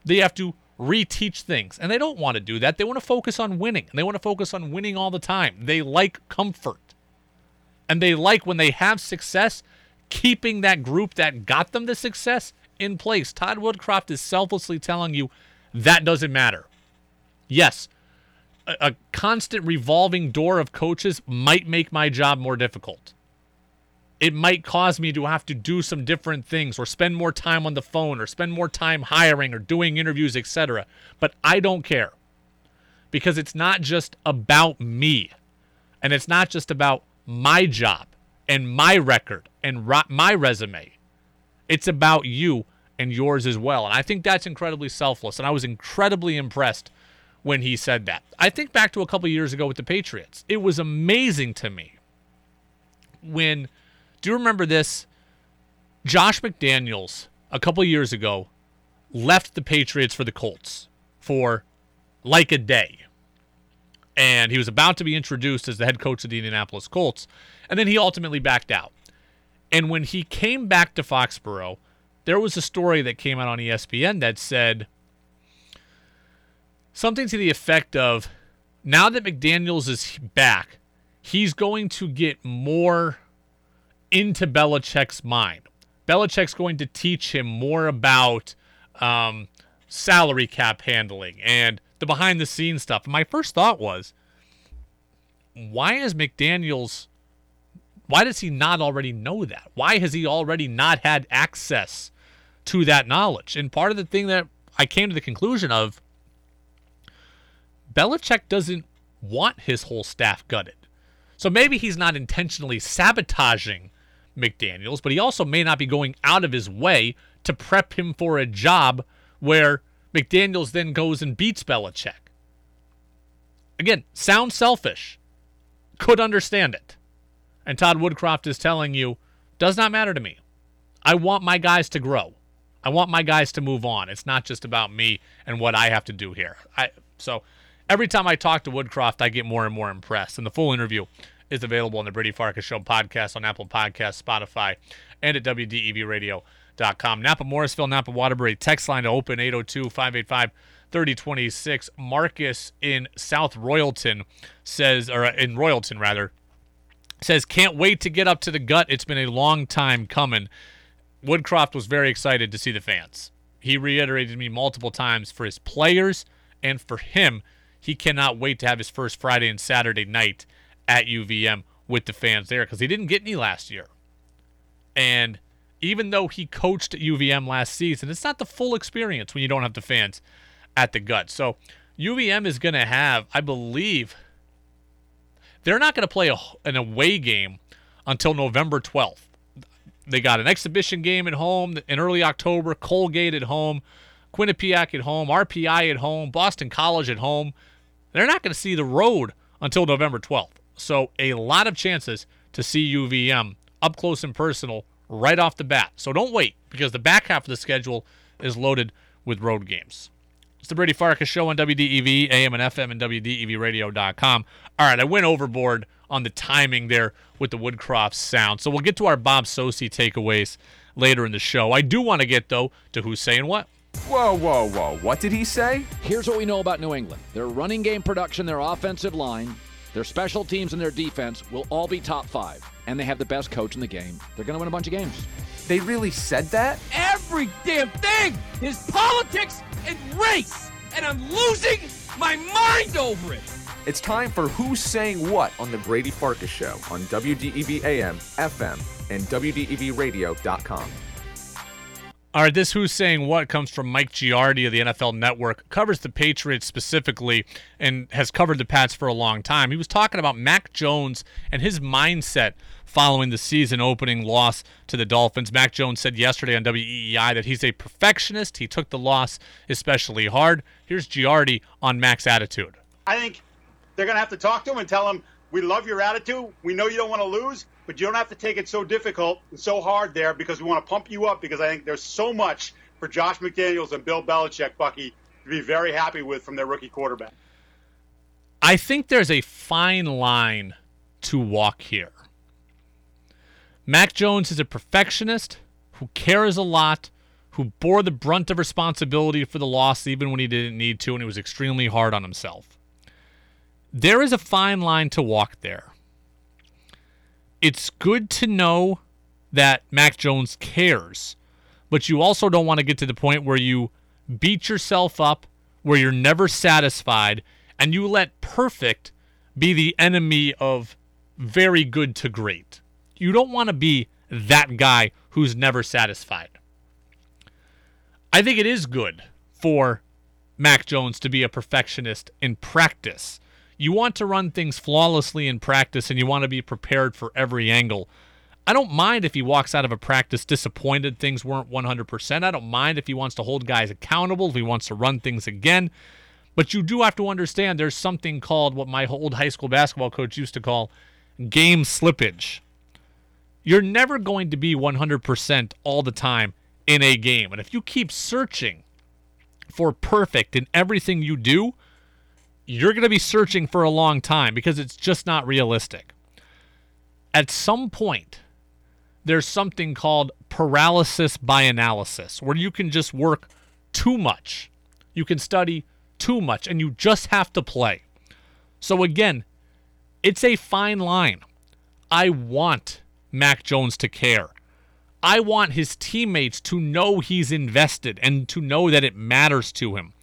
They have to reteach things, and they don't want to do that. They want to focus on winning, and they want to focus on winning all the time. They like comfort, and they like when they have success, keeping that group that got them the success in place. Todd Woodcroft is selflessly telling you that doesn't matter. Yes, a, a constant revolving door of coaches might make my job more difficult. It might cause me to have to do some different things or spend more time on the phone or spend more time hiring or doing interviews, etc. But I don't care because it's not just about me and it's not just about my job and my record and my resume. It's about you and yours as well. And I think that's incredibly selfless. And I was incredibly impressed when he said that. I think back to a couple years ago with the Patriots. It was amazing to me when, do you remember this? Josh McDaniels, a couple years ago, left the Patriots for the Colts for like a day. And he was about to be introduced as the head coach of the Indianapolis Colts. And then he ultimately backed out. And when he came back to Foxborough, there was a story that came out on ESPN that said something to the effect of now that McDaniels is back, he's going to get more into Belichick's mind. Belichick's going to teach him more about um, salary cap handling and the behind the scenes stuff. my first thought was, why is McDaniels why does he not already know that? Why has he already not had access to that knowledge? And part of the thing that I came to the conclusion of Belichick doesn't want his whole staff gutted. So maybe he's not intentionally sabotaging McDaniels, but he also may not be going out of his way to prep him for a job where McDaniels then goes and beats Belichick. Again, sounds selfish. Could understand it. And Todd Woodcroft is telling you, does not matter to me. I want my guys to grow. I want my guys to move on. It's not just about me and what I have to do here. I so every time I talk to Woodcroft, I get more and more impressed. And the full interview is available on the Brady Farkas Show podcast on Apple Podcasts, Spotify, and at WDEVradio.com. Napa Morrisville, Napa Waterbury, text line to open 802 585 3026. Marcus in South Royalton says, or in Royalton rather, says, can't wait to get up to the gut. It's been a long time coming. Woodcroft was very excited to see the fans. He reiterated me multiple times for his players and for him he cannot wait to have his first Friday and Saturday night at UVM with the fans there because he didn't get any last year. And even though he coached UVM last season, it's not the full experience when you don't have the fans at the gut. So UVM is going to have, I believe, they're not going to play a, an away game until November 12th. They got an exhibition game at home in early October, Colgate at home, Quinnipiac at home, RPI at home, Boston College at home. They're not going to see the road until November 12th. So, a lot of chances to see UVM up close and personal right off the bat. So, don't wait because the back half of the schedule is loaded with road games. It's the Brady Farkas Show on WDEV, AM and FM, and WDEVradio.com. All right, I went overboard on the timing there with the Woodcroft sound. So we'll get to our Bob Socci takeaways later in the show. I do want to get, though, to who's saying what. Whoa, whoa, whoa. What did he say? Here's what we know about New England their running game production, their offensive line, their special teams, and their defense will all be top five. And they have the best coach in the game. They're going to win a bunch of games. They really said that? Every every damn thing is politics and race, and I'm losing my mind over it. It's time for Who's Saying What on The Brady Farkas Show on WDEV AM, FM, and WDEVradio.com. All right, this Who's Saying What comes from Mike Giardi of the NFL Network, covers the Patriots specifically and has covered the Pats for a long time. He was talking about Mac Jones and his mindset following the season opening loss to the Dolphins. Mac Jones said yesterday on WEEI that he's a perfectionist. He took the loss especially hard. Here's Giardi on Mac's attitude. I think they're going to have to talk to him and tell him, we love your attitude. We know you don't want to lose, but you don't have to take it so difficult and so hard there because we want to pump you up because I think there's so much for Josh McDaniels and Bill Belichick, Bucky, to be very happy with from their rookie quarterback. I think there's a fine line to walk here. Mac Jones is a perfectionist who cares a lot, who bore the brunt of responsibility for the loss even when he didn't need to, and he was extremely hard on himself. There is a fine line to walk there. It's good to know that Mac Jones cares, but you also don't want to get to the point where you beat yourself up, where you're never satisfied, and you let perfect be the enemy of very good to great. You don't want to be that guy who's never satisfied. I think it is good for Mac Jones to be a perfectionist in practice. You want to run things flawlessly in practice and you want to be prepared for every angle. I don't mind if he walks out of a practice disappointed things weren't 100%. I don't mind if he wants to hold guys accountable, if he wants to run things again. But you do have to understand there's something called what my old high school basketball coach used to call game slippage. You're never going to be 100% all the time in a game. And if you keep searching for perfect in everything you do, you're going to be searching for a long time because it's just not realistic. At some point, there's something called paralysis by analysis where you can just work too much. You can study too much and you just have to play. So, again, it's a fine line. I want Mac Jones to care. I want his teammates to know he's invested and to know that it matters to him.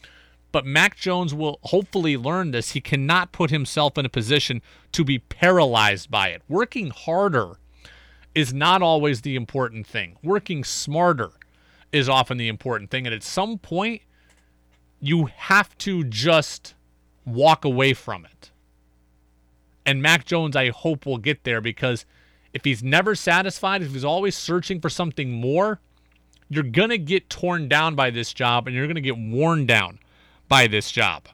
But Mac Jones will hopefully learn this. He cannot put himself in a position to be paralyzed by it. Working harder is not always the important thing. Working smarter is often the important thing. And at some point, you have to just walk away from it. And Mac Jones, I hope, will get there because if he's never satisfied, if he's always searching for something more, you're going to get torn down by this job and you're going to get worn down by this job.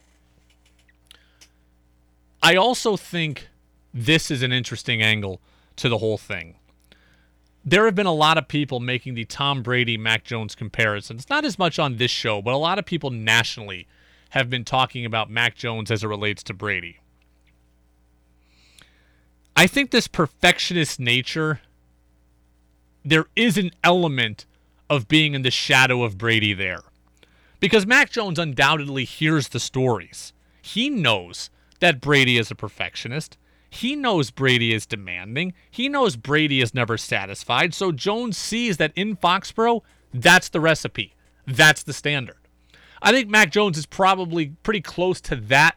I also think this is an interesting angle to the whole thing. There have been a lot of people making the Tom Brady Mac Jones comparisons, not as much on this show, but a lot of people nationally have been talking about Mac Jones as it relates to Brady. I think this perfectionist nature, there is an element of being in the shadow of Brady there. Because Mac Jones undoubtedly hears the stories. He knows that Brady is a perfectionist. He knows Brady is demanding. He knows Brady is never satisfied. So Jones sees that in Foxborough, that's the recipe. That's the standard. I think Mac Jones is probably pretty close to that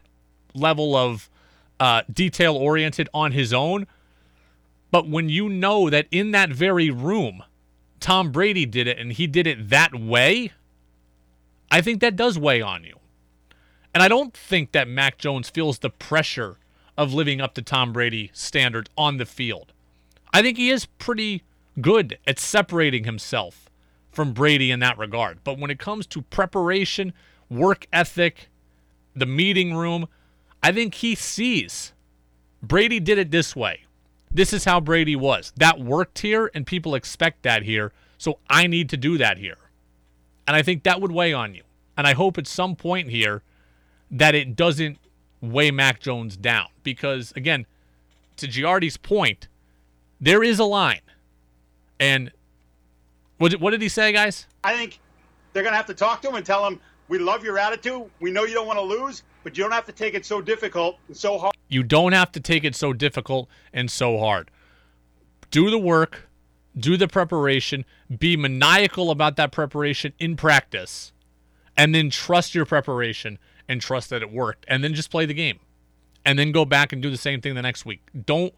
level of uh, detail oriented on his own. But when you know that in that very room, Tom Brady did it and he did it that way, I think that does weigh on you. And I don't think that Mac Jones feels the pressure of living up to Tom Brady standards on the field. I think he is pretty good at separating himself from Brady in that regard. But when it comes to preparation, work ethic, the meeting room, I think he sees Brady did it this way. This is how Brady was. That worked here, and people expect that here. So I need to do that here. And I think that would weigh on you. And I hope at some point here that it doesn't weigh Mac Jones down. Because, again, to Giardi's point, there is a line. And what did, what did he say, guys? I think they're going to have to talk to him and tell him, we love your attitude. We know you don't want to lose, but you don't have to take it so difficult and so hard. You don't have to take it so difficult and so hard. Do the work, do the preparation, be maniacal about that preparation in practice, and then trust your preparation and trust that it worked, and then just play the game. And then go back and do the same thing the next week. Don't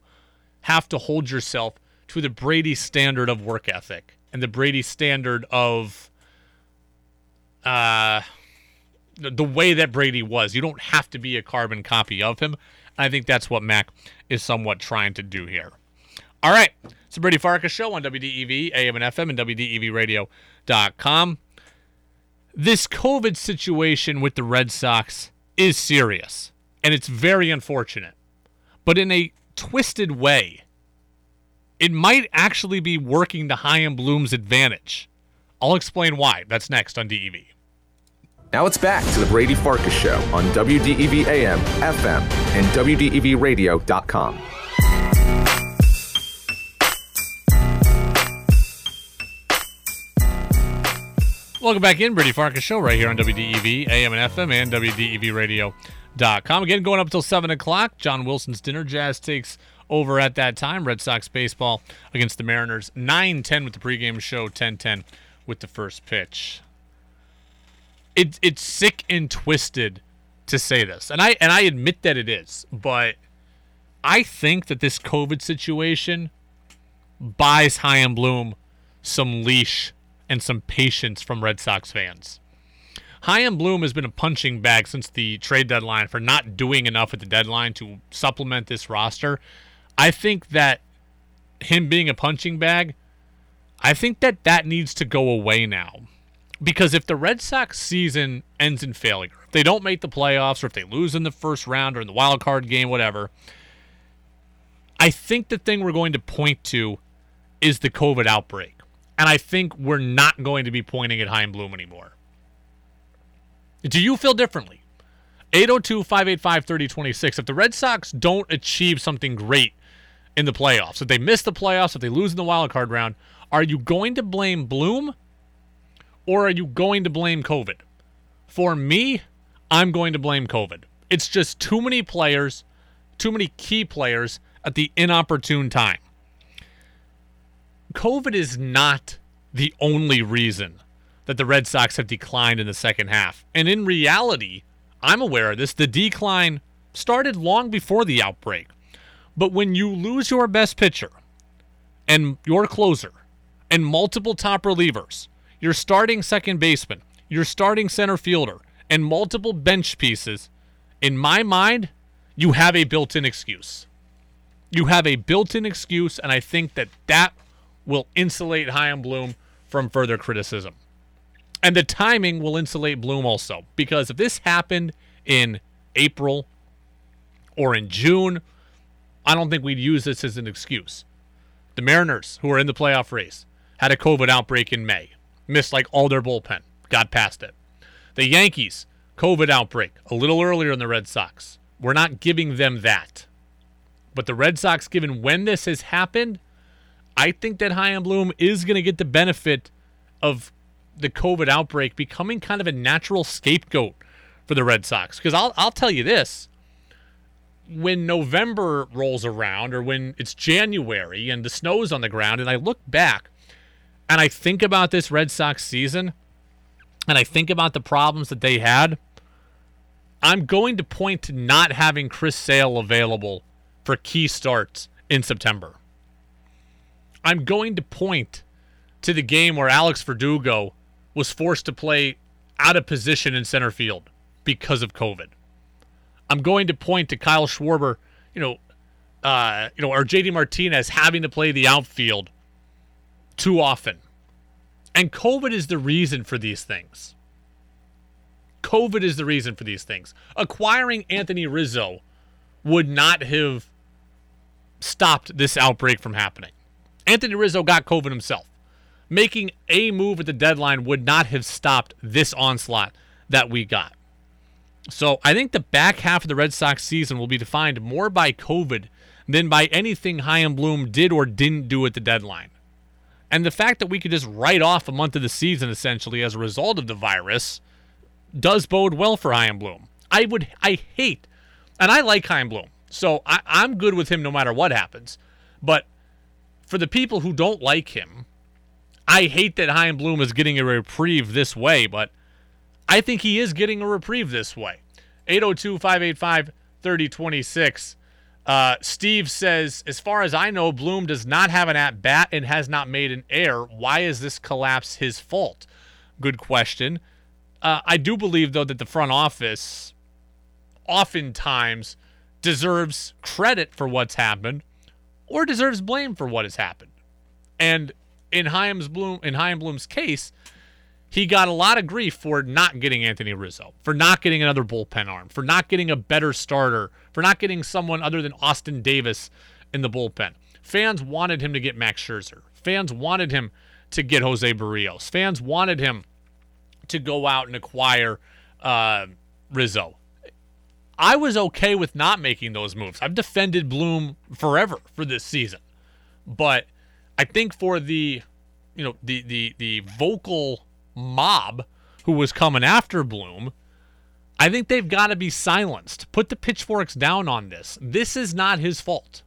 have to hold yourself to the Brady standard of work ethic and the Brady standard of uh, the way that Brady was. You don't have to be a carbon copy of him. I think that's what Mac is somewhat trying to do here. All right. It's the Brady Farkas Show on WDEV, AM and FM, and WDEVradio.com. This COVID situation with the Red Sox is serious, and it's very unfortunate. But in a twisted way, it might actually be working to Chaim Bloom's advantage. I'll explain why. That's next on DEV. Now it's back to the Brady Farkas Show on WDEV AM, FM, and WDEVradio.com. Welcome back in, Brady Farkas Show, right here on WDEV, AM and FM, and WDEVradio.com. Again, going up until 7 o'clock. John Wilson's Dinner Jazz takes over at that time. Red Sox baseball against the Mariners. 9 10 with the pregame show, 10 10 with the first pitch. It, it's sick and twisted to say this. And I and I admit that it is, but I think that this COVID situation buys Chaim Bloom some leash and some patience from Red Sox fans. Chaim Bloom has been a punching bag since the trade deadline for not doing enough at the deadline to supplement this roster. I think that him being a punching bag, I think that that needs to go away now. Because if the Red Sox season ends in failure, if they don't make the playoffs or if they lose in the first round or in the wild card game, whatever, I think the thing we're going to point to is the COVID outbreak. And I think we're not going to be pointing at Chaim Bloom anymore. Do you feel differently? 802 585 3026. If the Red Sox don't achieve something great in the playoffs, if they miss the playoffs, if they lose in the wild card round, are you going to blame Bloom or are you going to blame COVID? For me, I'm going to blame COVID. It's just too many players, too many key players at the inopportune time. COVID is not the only reason that the Red Sox have declined in the second half. And in reality, I'm aware of this, the decline started long before the outbreak. But when you lose your best pitcher and your closer and multiple top relievers, your starting second baseman, your starting center fielder, and multiple bench pieces, in my mind, you have a built in excuse. You have a built in excuse, and I think that that will insulate Chaim Bloom from further criticism. And the timing will insulate Bloom also, because if this happened in April or in June, I don't think we'd use this as an excuse. The Mariners, who are in the playoff race, had a COVID outbreak in May, missed like all their bullpen, got past it. The Yankees, COVID outbreak a little earlier than the Red Sox. We're not giving them that. But the Red Sox, given when this has happened, I think that Chaim Bloom is going to get the benefit of the COVID outbreak becoming kind of a natural scapegoat for the Red Sox. Because I'll, I'll tell you this when November rolls around or when it's January and the snow's on the ground, and I look back and I think about this Red Sox season and I think about the problems that they had, I'm going to point to not having Chris Sale available for key starts in September. I'm going to point to the game where Alex Verdugo was forced to play out of position in center field because of COVID. I'm going to point to Kyle Schwarber, you know, uh, you know, or JD Martinez having to play the outfield too often. And COVID is the reason for these things. COVID is the reason for these things. Acquiring Anthony Rizzo would not have stopped this outbreak from happening. Anthony Rizzo got COVID himself. Making a move at the deadline would not have stopped this onslaught that we got. So I think the back half of the Red Sox season will be defined more by COVID than by anything Chaim Bloom did or didn't do at the deadline. And the fact that we could just write off a month of the season essentially as a result of the virus does bode well for Chaim Bloom. I would I hate and I like Chaim Bloom. So I, I'm good with him no matter what happens. But for the people who don't like him, I hate that Chaim Bloom is getting a reprieve this way, but I think he is getting a reprieve this way. 802 585 3026. Uh, Steve says, as far as I know, Bloom does not have an at bat and has not made an error. Why is this collapse his fault? Good question. Uh, I do believe, though, that the front office oftentimes deserves credit for what's happened or deserves blame for what has happened. And in Chaim's Bloom, in Chaim Bloom's case, he got a lot of grief for not getting Anthony Rizzo, for not getting another bullpen arm, for not getting a better starter, for not getting someone other than Austin Davis in the bullpen. Fans wanted him to get Max Scherzer. Fans wanted him to get Jose Berrios. Fans wanted him to go out and acquire uh, Rizzo. I was okay with not making those moves. I've defended Bloom forever for this season, but I think for the, you know, the the the vocal mob who was coming after Bloom, I think they've got to be silenced. Put the pitchforks down on this. This is not his fault.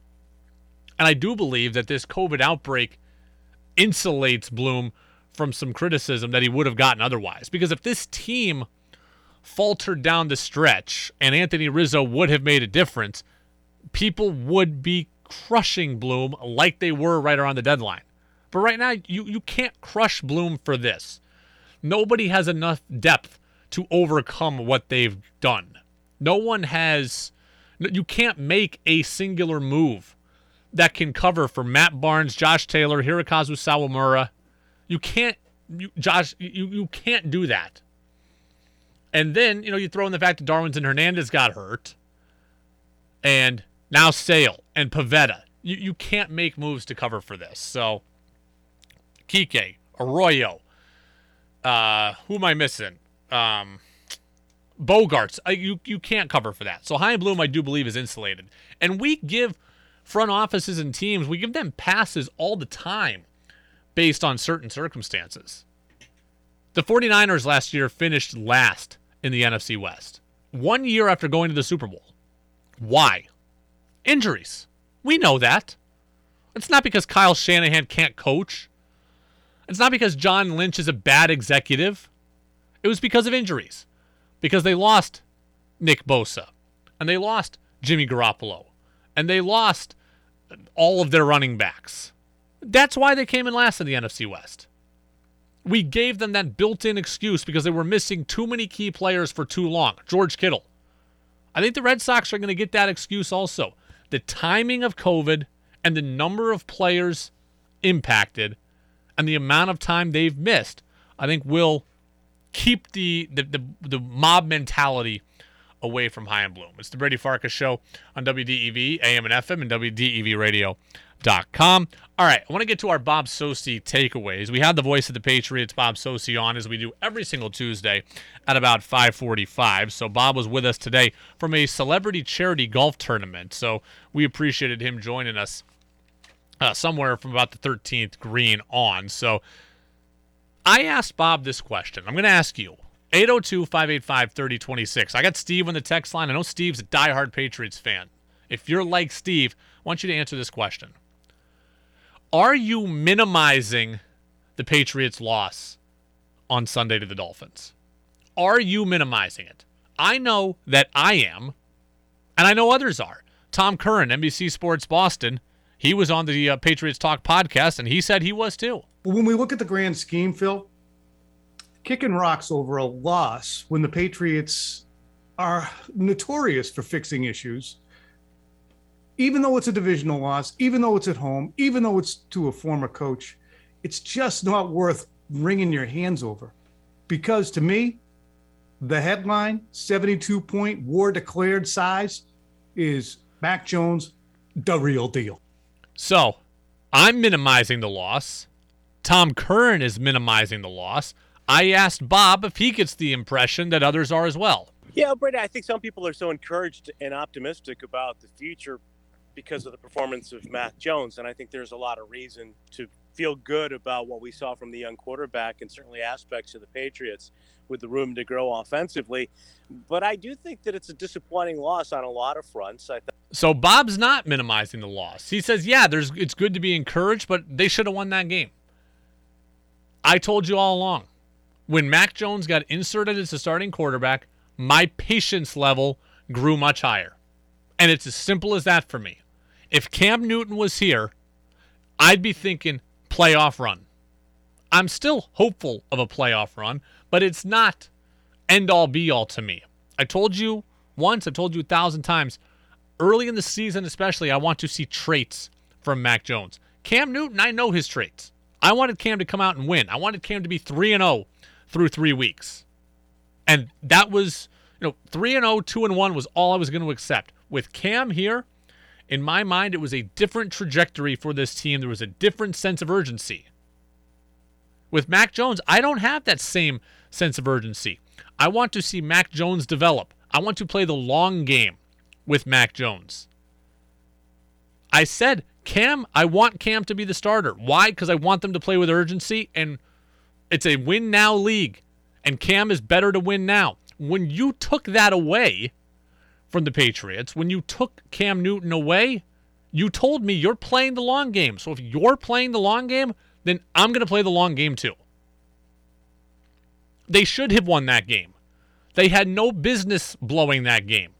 And I do believe that this COVID outbreak insulates Bloom from some criticism that he would have gotten otherwise. Because if this team faltered down the stretch and Anthony Rizzo would have made a difference, people would be crushing Bloom like they were right around the deadline. But right now, you, you can't crush Bloom for this. Nobody has enough depth to overcome what they've done. No one has, you can't make a singular move that can cover for Matt Barnes, Josh Taylor, Hirokazu Sawamura. You can't, you, Josh, you, you can't do that. And then, you know, you throw in the fact that Darwinzon Hernandez got hurt. And now Sale and Pivetta. You, you can't make moves to cover for this. So, Kike, Arroyo, uh, who am I missing? Um, Bogaerts. Uh, you you can't cover for that. So Chaim Bloom, I do believe, is insulated, and we give front offices and teams we give them passes all the time based on certain circumstances. The 49ers last year finished last in the NFC West. One year after going to the Super Bowl. Why? Injuries. We know that. It's not because Kyle Shanahan can't coach. It's not because John Lynch is a bad executive. It was because of injuries. Because they lost Nick Bosa. And they lost Jimmy Garoppolo. And they lost all of their running backs. That's why they came in last in the NFC West. We gave them that built in excuse because they were missing too many key players for too long. George Kittle. I think the Red Sox are going to get that excuse also. The timing of COVID and the number of players impacted and the amount of time they've missed, I think will keep the the, the, the mob mentality away from Chaim Bloom. It's the Brady Farkas Show on WDEV, AM and FM, and WDEVradio.com. All right, I want to get to our Bob Socci takeaways. We had the voice of the Patriots, Bob Socci, on as we do every single Tuesday at about 5:45. So Bob was with us today from a celebrity charity golf tournament. So we appreciated him joining us uh, somewhere from about the 13th green on. So I asked Bob this question. I'm going to ask you 802 585 3026. I got Steve on the text line. I know Steve's a diehard Patriots fan. If you're like Steve, I want you to answer this question Are you minimizing the Patriots' loss on Sunday to the Dolphins? Are you minimizing it? I know that I am, and I know others are. Tom Curran, NBC Sports Boston, he was on the uh, Patriots Talk podcast, and he said he was too. When we look at the grand scheme, Phil, kicking rocks over a loss when the Patriots are notorious for fixing issues, even though it's a divisional loss, even though it's at home, even though it's to a former coach, it's just not worth wringing your hands over. Because to me, the headline 72 point war declared size is Mac Jones, the real deal. So I'm minimizing the loss. Tom Curran is minimizing the loss. I asked Bob if he gets the impression that others are as well. Yeah, Brady, I think some people are so encouraged and optimistic about the future because of the performance of Mac Jones. And I think there's a lot of reason to feel good about what we saw from the young quarterback and certainly aspects of the Patriots with the room to grow offensively. But I do think that it's a disappointing loss on a lot of fronts. I th- So Bob's not minimizing the loss. He says, "Yeah, there's it's good to be encouraged, but they should have won that game." I told you all along. When Mac Jones got inserted as the starting quarterback, my patience level grew much higher. And it's as simple as that for me. If Cam Newton was here, I'd be thinking playoff run. I'm still hopeful of a playoff run, but it's not end all be all to me. I told you once, I've told you a thousand times, early in the season especially, I want to see traits from Mac Jones. Cam Newton, I know his traits. I wanted Cam to come out and win. I wanted Cam to be 3 and 0 through 3 weeks. And that was, you know, 3 and 0, 2 and 1 was all I was going to accept. With Cam here, in my mind it was a different trajectory for this team. There was a different sense of urgency. With Mac Jones, I don't have that same sense of urgency. I want to see Mac Jones develop. I want to play the long game with Mac Jones. I said, Cam, I want Cam to be the starter. Why? Because I want them to play with urgency, and it's a win now league, and Cam is better to win now. When you took that away from the Patriots, when you took Cam Newton away, you told me you're playing the long game. So if you're playing the long game, then I'm going to play the long game too. They should have won that game. They had no business blowing that game.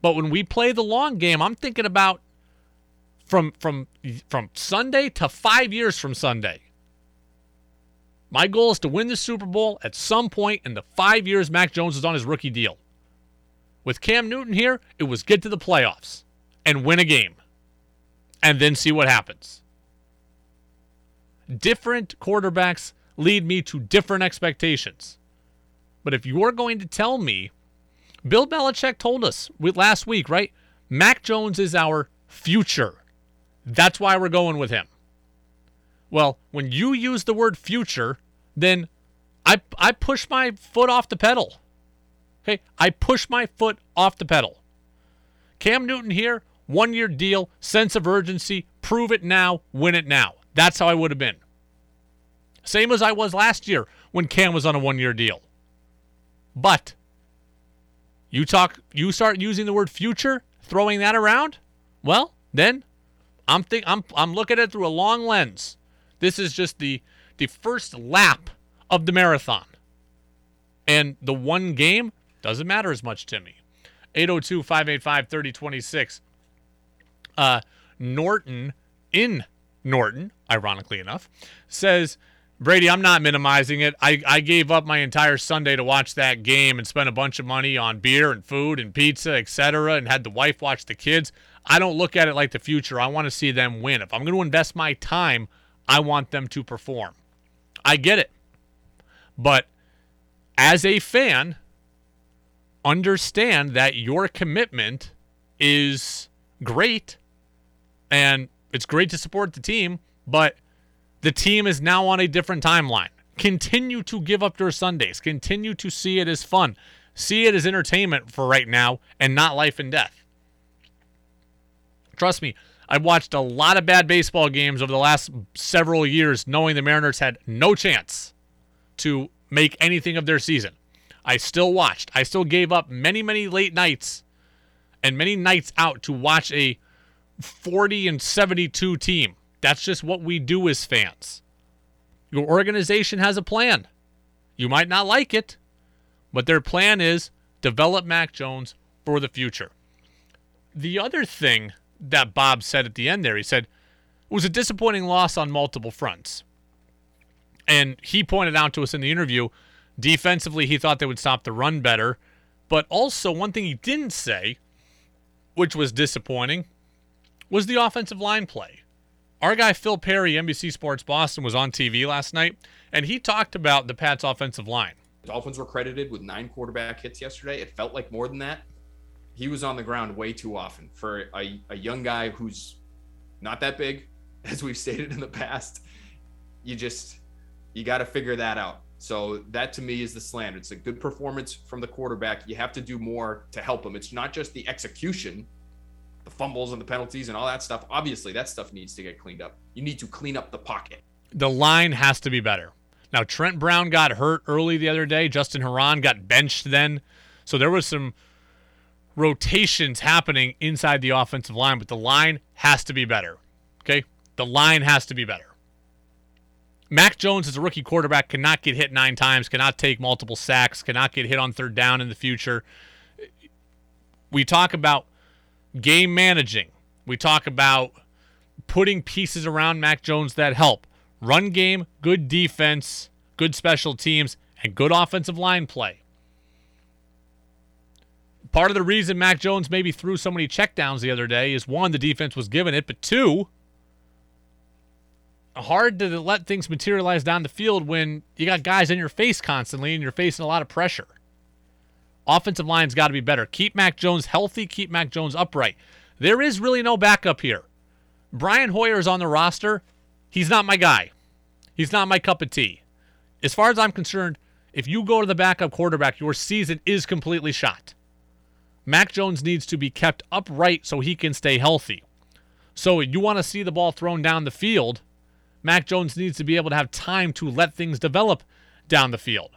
But when we play the long game, I'm thinking about from from from Sunday to 5 years from Sunday. My goal is to win the Super Bowl at some point in the 5 years Mac Jones is on his rookie deal. With Cam Newton here, it was get to the playoffs and win a game and then see what happens. Different quarterbacks lead me to different expectations. But if you're going to tell me, Bill Belichick told us last week, right? Mac Jones is our future. That's why we're going with him. Well, when you use the word future, then I I push my foot off the pedal. Okay, I push my foot off the pedal. Cam Newton here, one year deal, sense of urgency, prove it now, win it now. That's how I would have been. Same as I was last year when Cam was on a one year deal. But you talk you start using the word future, throwing that around, well, then I'm think I'm I'm looking at it through a long lens. This is just the the first lap of the marathon. And the one game doesn't matter as much to me. 802 585 3026. Uh, Norton in Norton, ironically enough, says, Brady, I'm not minimizing it. I, I gave up my entire Sunday to watch that game and spent a bunch of money on beer and food and pizza, etc., and had the wife watch the kids. I don't look at it like the future. I want to see them win. If I'm going to invest my time, I want them to perform. I get it. But as a fan, understand that your commitment is great and it's great to support the team, but the team is now on a different timeline. Continue to give up your Sundays. Continue to see it as fun. See it as entertainment for right now and not life and death. Trust me, I've watched a lot of bad baseball games over the last several years knowing the Mariners had no chance to make anything of their season. I still watched. I still gave up many, many late nights and many nights out to watch a 40 and 72 team. That's just what we do as fans. Your organization has a plan. You might not like it, but their plan is develop Mac Jones for the future. The other thing that Bob said at the end there, he said, it was a disappointing loss on multiple fronts. And he pointed out to us in the interview Defensively, he thought they would stop the run better. But also, one thing he didn't say, which was disappointing, was the offensive line play. Our guy Phil Perry, NBC Sports Boston, was on TV last night, and he talked about the Pats' offensive line. Dolphins were credited with nine quarterback hits yesterday. It felt like more than that. He was on the ground way too often for a, a young guy who's not that big, as we've stated in the past. You just you got to figure that out. So that to me is the slant. It's a good performance from the quarterback. You have to do more to help him. It's not just the execution, the fumbles and the penalties and all that stuff. Obviously, that stuff needs to get cleaned up. You need to clean up the pocket. The line has to be better. Now, Trent Brown got hurt early the other day. Justin Herron got benched then. So there was some rotations happening inside the offensive line, but the line has to be better. Okay? The line has to be better. Mac Jones, as a rookie quarterback, cannot get hit nine times, cannot take multiple sacks, cannot get hit on third down in the future. We talk about game managing. We talk about putting pieces around Mac Jones that help. Run game, good defense, good special teams, and good offensive line play. Part of the reason Mac Jones maybe threw so many checkdowns the other day is one, the defense was giving it, but two, hard to let things materialize down the field when you got guys in your face constantly and you're facing a lot of pressure. Offensive line's got to be better. Keep Mac Jones healthy, keep Mac Jones upright. There is really no backup here. Brian Hoyer is on the roster. He's not my guy. He's not my cup of tea. As far as I'm concerned, if you go to the backup quarterback, your season is completely shot. Mac Jones needs to be kept upright so he can stay healthy. So you want to see the ball thrown down the field, Mac Jones needs to be able to have time to let things develop down the field.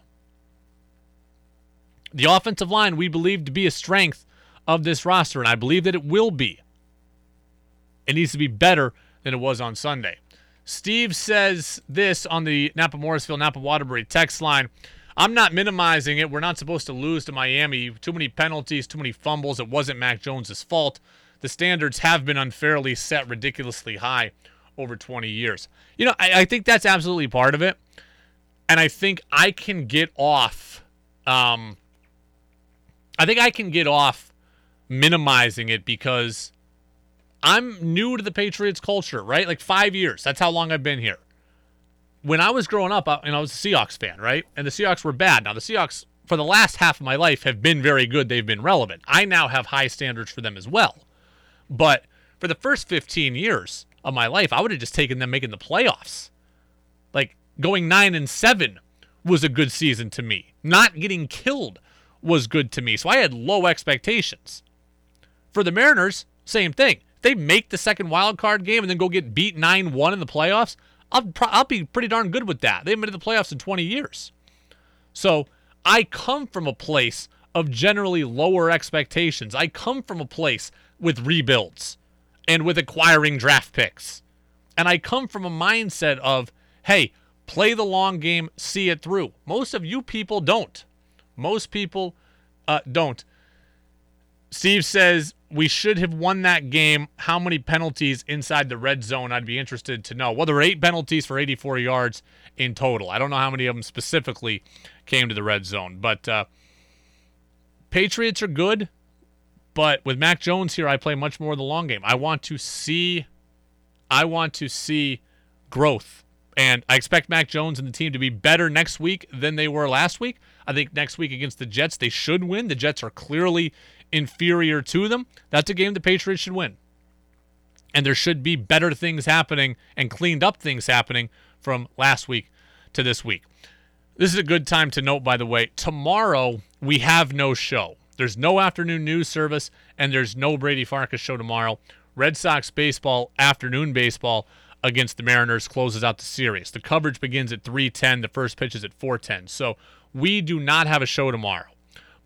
The offensive line we believe to be a strength of this roster, and I believe that it will be. It needs to be better than it was on Sunday. Steve says this on the Napa Morrisville Napa Waterbury text line. I'm not minimizing it. We're not supposed to lose to Miami. Too many penalties, too many fumbles. It wasn't Mac Jones's fault. The standards have been unfairly set ridiculously high over 20 years. You know, I, I think that's absolutely part of it. And I think I can get off um, I think I can get off minimizing it because I'm new to the Patriots culture, right? Like five years. That's how long I've been here. When I was growing up, I, and I was a Seahawks fan, right? And the Seahawks were bad. Now, the Seahawks, for the last half of my life, have been very good. They've been relevant. I now have high standards for them as well. But for the first 15 years of my life, I would have just taken them making the playoffs. Like going nine and seven was a good season to me. Not getting killed was good to me. So I had low expectations. For the Mariners, same thing. If they make the second wild card game and then go get beat 9 1 in the playoffs, I'll, I'll be pretty darn good with that. They haven't been to the playoffs in 20 years. So I come from a place of generally lower expectations. I come from a place with rebuilds and with acquiring draft picks. And I come from a mindset of, hey, play the long game, see it through. Most of you people don't. Most people uh, don't. Steve says we should have won that game. How many penalties inside the red zone? I'd be interested to know. Well, there were eight penalties for 84 yards in total. I don't know how many of them specifically came to the red zone, but uh, Patriots are good. But with Mac Jones here, I play much more the long game. I want to see, I want to see growth, and I expect Mac Jones and the team to be better next week than they were last week. I think next week against the Jets, they should win. The Jets are clearly inferior to them. That's a game the Patriots should win. And there should be better things happening and cleaned up things happening from last week to this week. This is a good time to note, by the way, tomorrow we have no show. There's no afternoon news service, and there's no Brady Farkas show tomorrow. Red Sox baseball, afternoon baseball against the Mariners closes out the series. The coverage begins at 3:10. The first pitch is at 4:10. So we do not have a show tomorrow.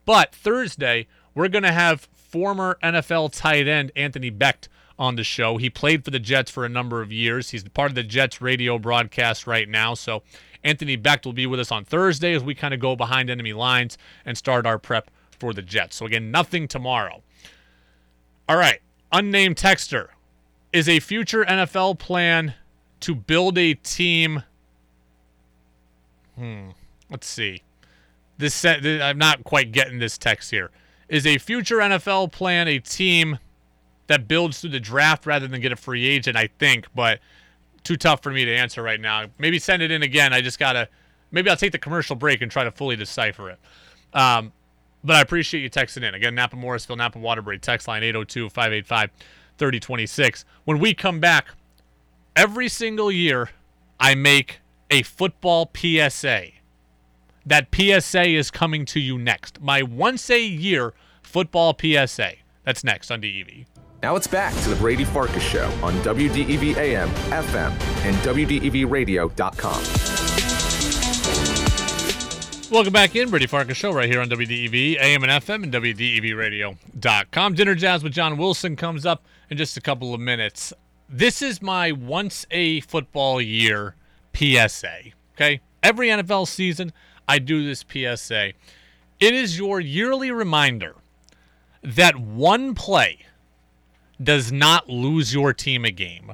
But Thursday, we're going to have former NFL tight end Anthony Becht on the show. He played for the Jets for a number of years. He's part of the Jets radio broadcast right now. So Anthony Becht will be with us on Thursday as we kind of go behind enemy lines and start our prep for the Jets. So again, nothing tomorrow. All right, unnamed texter. Is a future NFL plan to build a team? Hmm. Let's see. This I'm not quite getting this text here. Is a future NFL plan a team that builds through the draft rather than get a free agent? I think, but too tough for me to answer right now. Maybe send it in again. I just gotta. Maybe I'll take the commercial break and try to fully decipher it. Um, but I appreciate you texting in. Again, Napa Morrisville, Napa Waterbury, text line 802 585 3026. When we come back, every single year, I make a football PSA that PSA is coming to you next. My once a year football PSA. That's next on DEV. Now it's back to the Brady Farkas Show on WDEV AM, FM, and WDEVradio.com. Welcome back in, Brady Farkas Show, right here on WDEV, AM and FM, and WDEVradio.com. Dinner Jazz with John Wilson comes up in just a couple of minutes. This is my once a football year PSA. Okay? Every NFL season, I do this PSA. It is your yearly reminder that one play does not lose your team a game.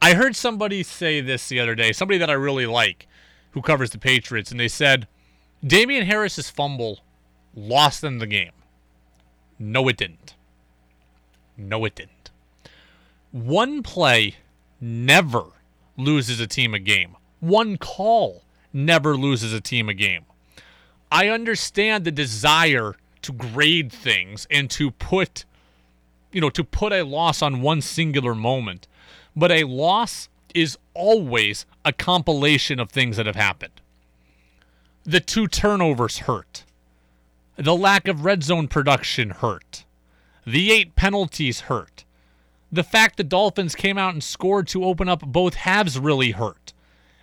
I heard somebody say this the other day, somebody that I really like who covers the Patriots, and they said Damien Harris's fumble lost them the game. No, it didn't. No, it didn't. One play never loses a team a game. One call never loses a team a game. I understand the desire to grade things and to put you know to put a loss on one singular moment, but a loss is always a compilation of things that have happened. The two turnovers hurt. The lack of red zone production hurt. The eight penalties hurt. The fact the Dolphins came out and scored to open up both halves really hurt.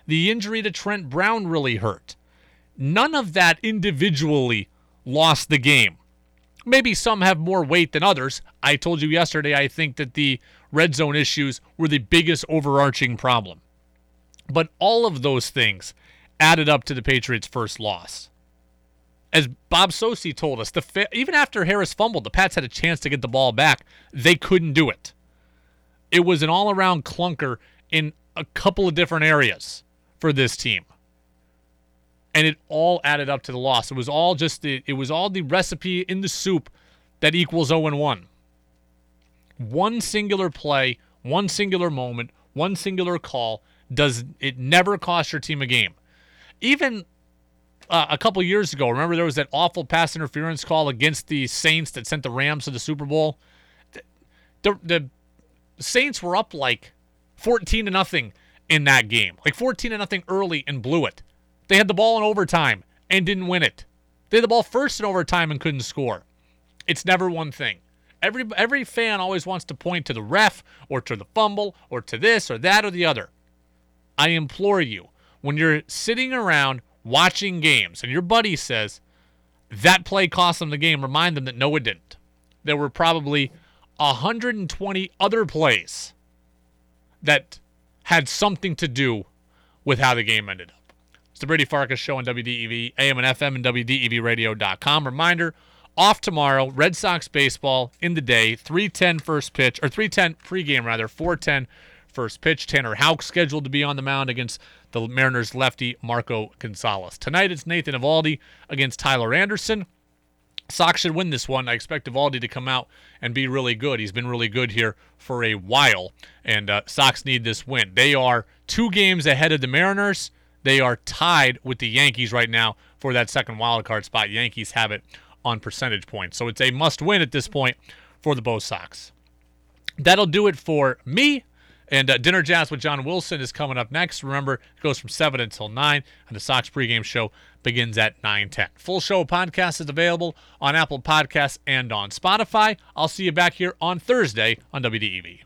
The injury to Trent Brown really hurt. None of that individually lost the game. Maybe some have more weight than others. I told you yesterday I think that the red zone issues were the biggest overarching problem. But all of those things added up to the Patriots' first loss. As Bob Socci told us, the fa- even after Harris fumbled, the Pats had a chance to get the ball back. They couldn't do it. It was an all-around clunker in a couple of different areas for this team. And it all added up to the loss. It was all just the it was all the recipe in the soup that equals 0 and 1. One singular play, one singular moment, one singular call does it never cost your team a game. Even uh, a couple years ago, remember there was that awful pass interference call against the Saints that sent the Rams to the Super Bowl. The, the, the Saints were up like 14 to nothing in that game, like 14 to nothing early and blew it. They had the ball in overtime and didn't win it. They had the ball first in overtime and couldn't score. It's never one thing. Every every fan always wants to point to the ref or to the fumble or to this or that or the other. I implore you, when you're sitting around watching games and your buddy says that play cost them the game, remind them that no, it didn't. There were probably 120 other plays that had something to do with how the game ended up. It's the Brady Farkas Show on WDEV, AM and FM, and WDEVradio.com. Reminder, off tomorrow, Red Sox baseball in the day, 310 first pitch, or 310 pregame rather, 410 first pitch. Tanner Houck scheduled to be on the mound against the Mariners lefty Marco Gonzalez. Tonight it's Nathan Eovaldi against Tyler Anderson. Sox should win this one. I expect Eovaldi to come out and be really good. He's been really good here for a while, and uh, Sox need this win. They are two games ahead of the Mariners. They are tied with the Yankees right now for that second wild card spot. Yankees have it on percentage points, so it's a must win at this point for the Bo Sox. That'll do it for me. And uh, Dinner Jazz with John Wilson is coming up next. Remember, it goes from 7 until 9, and the Sox pregame show begins at 9.10. Full show podcast is available on Apple Podcasts and on Spotify. I'll see you back here on Thursday on WDEV.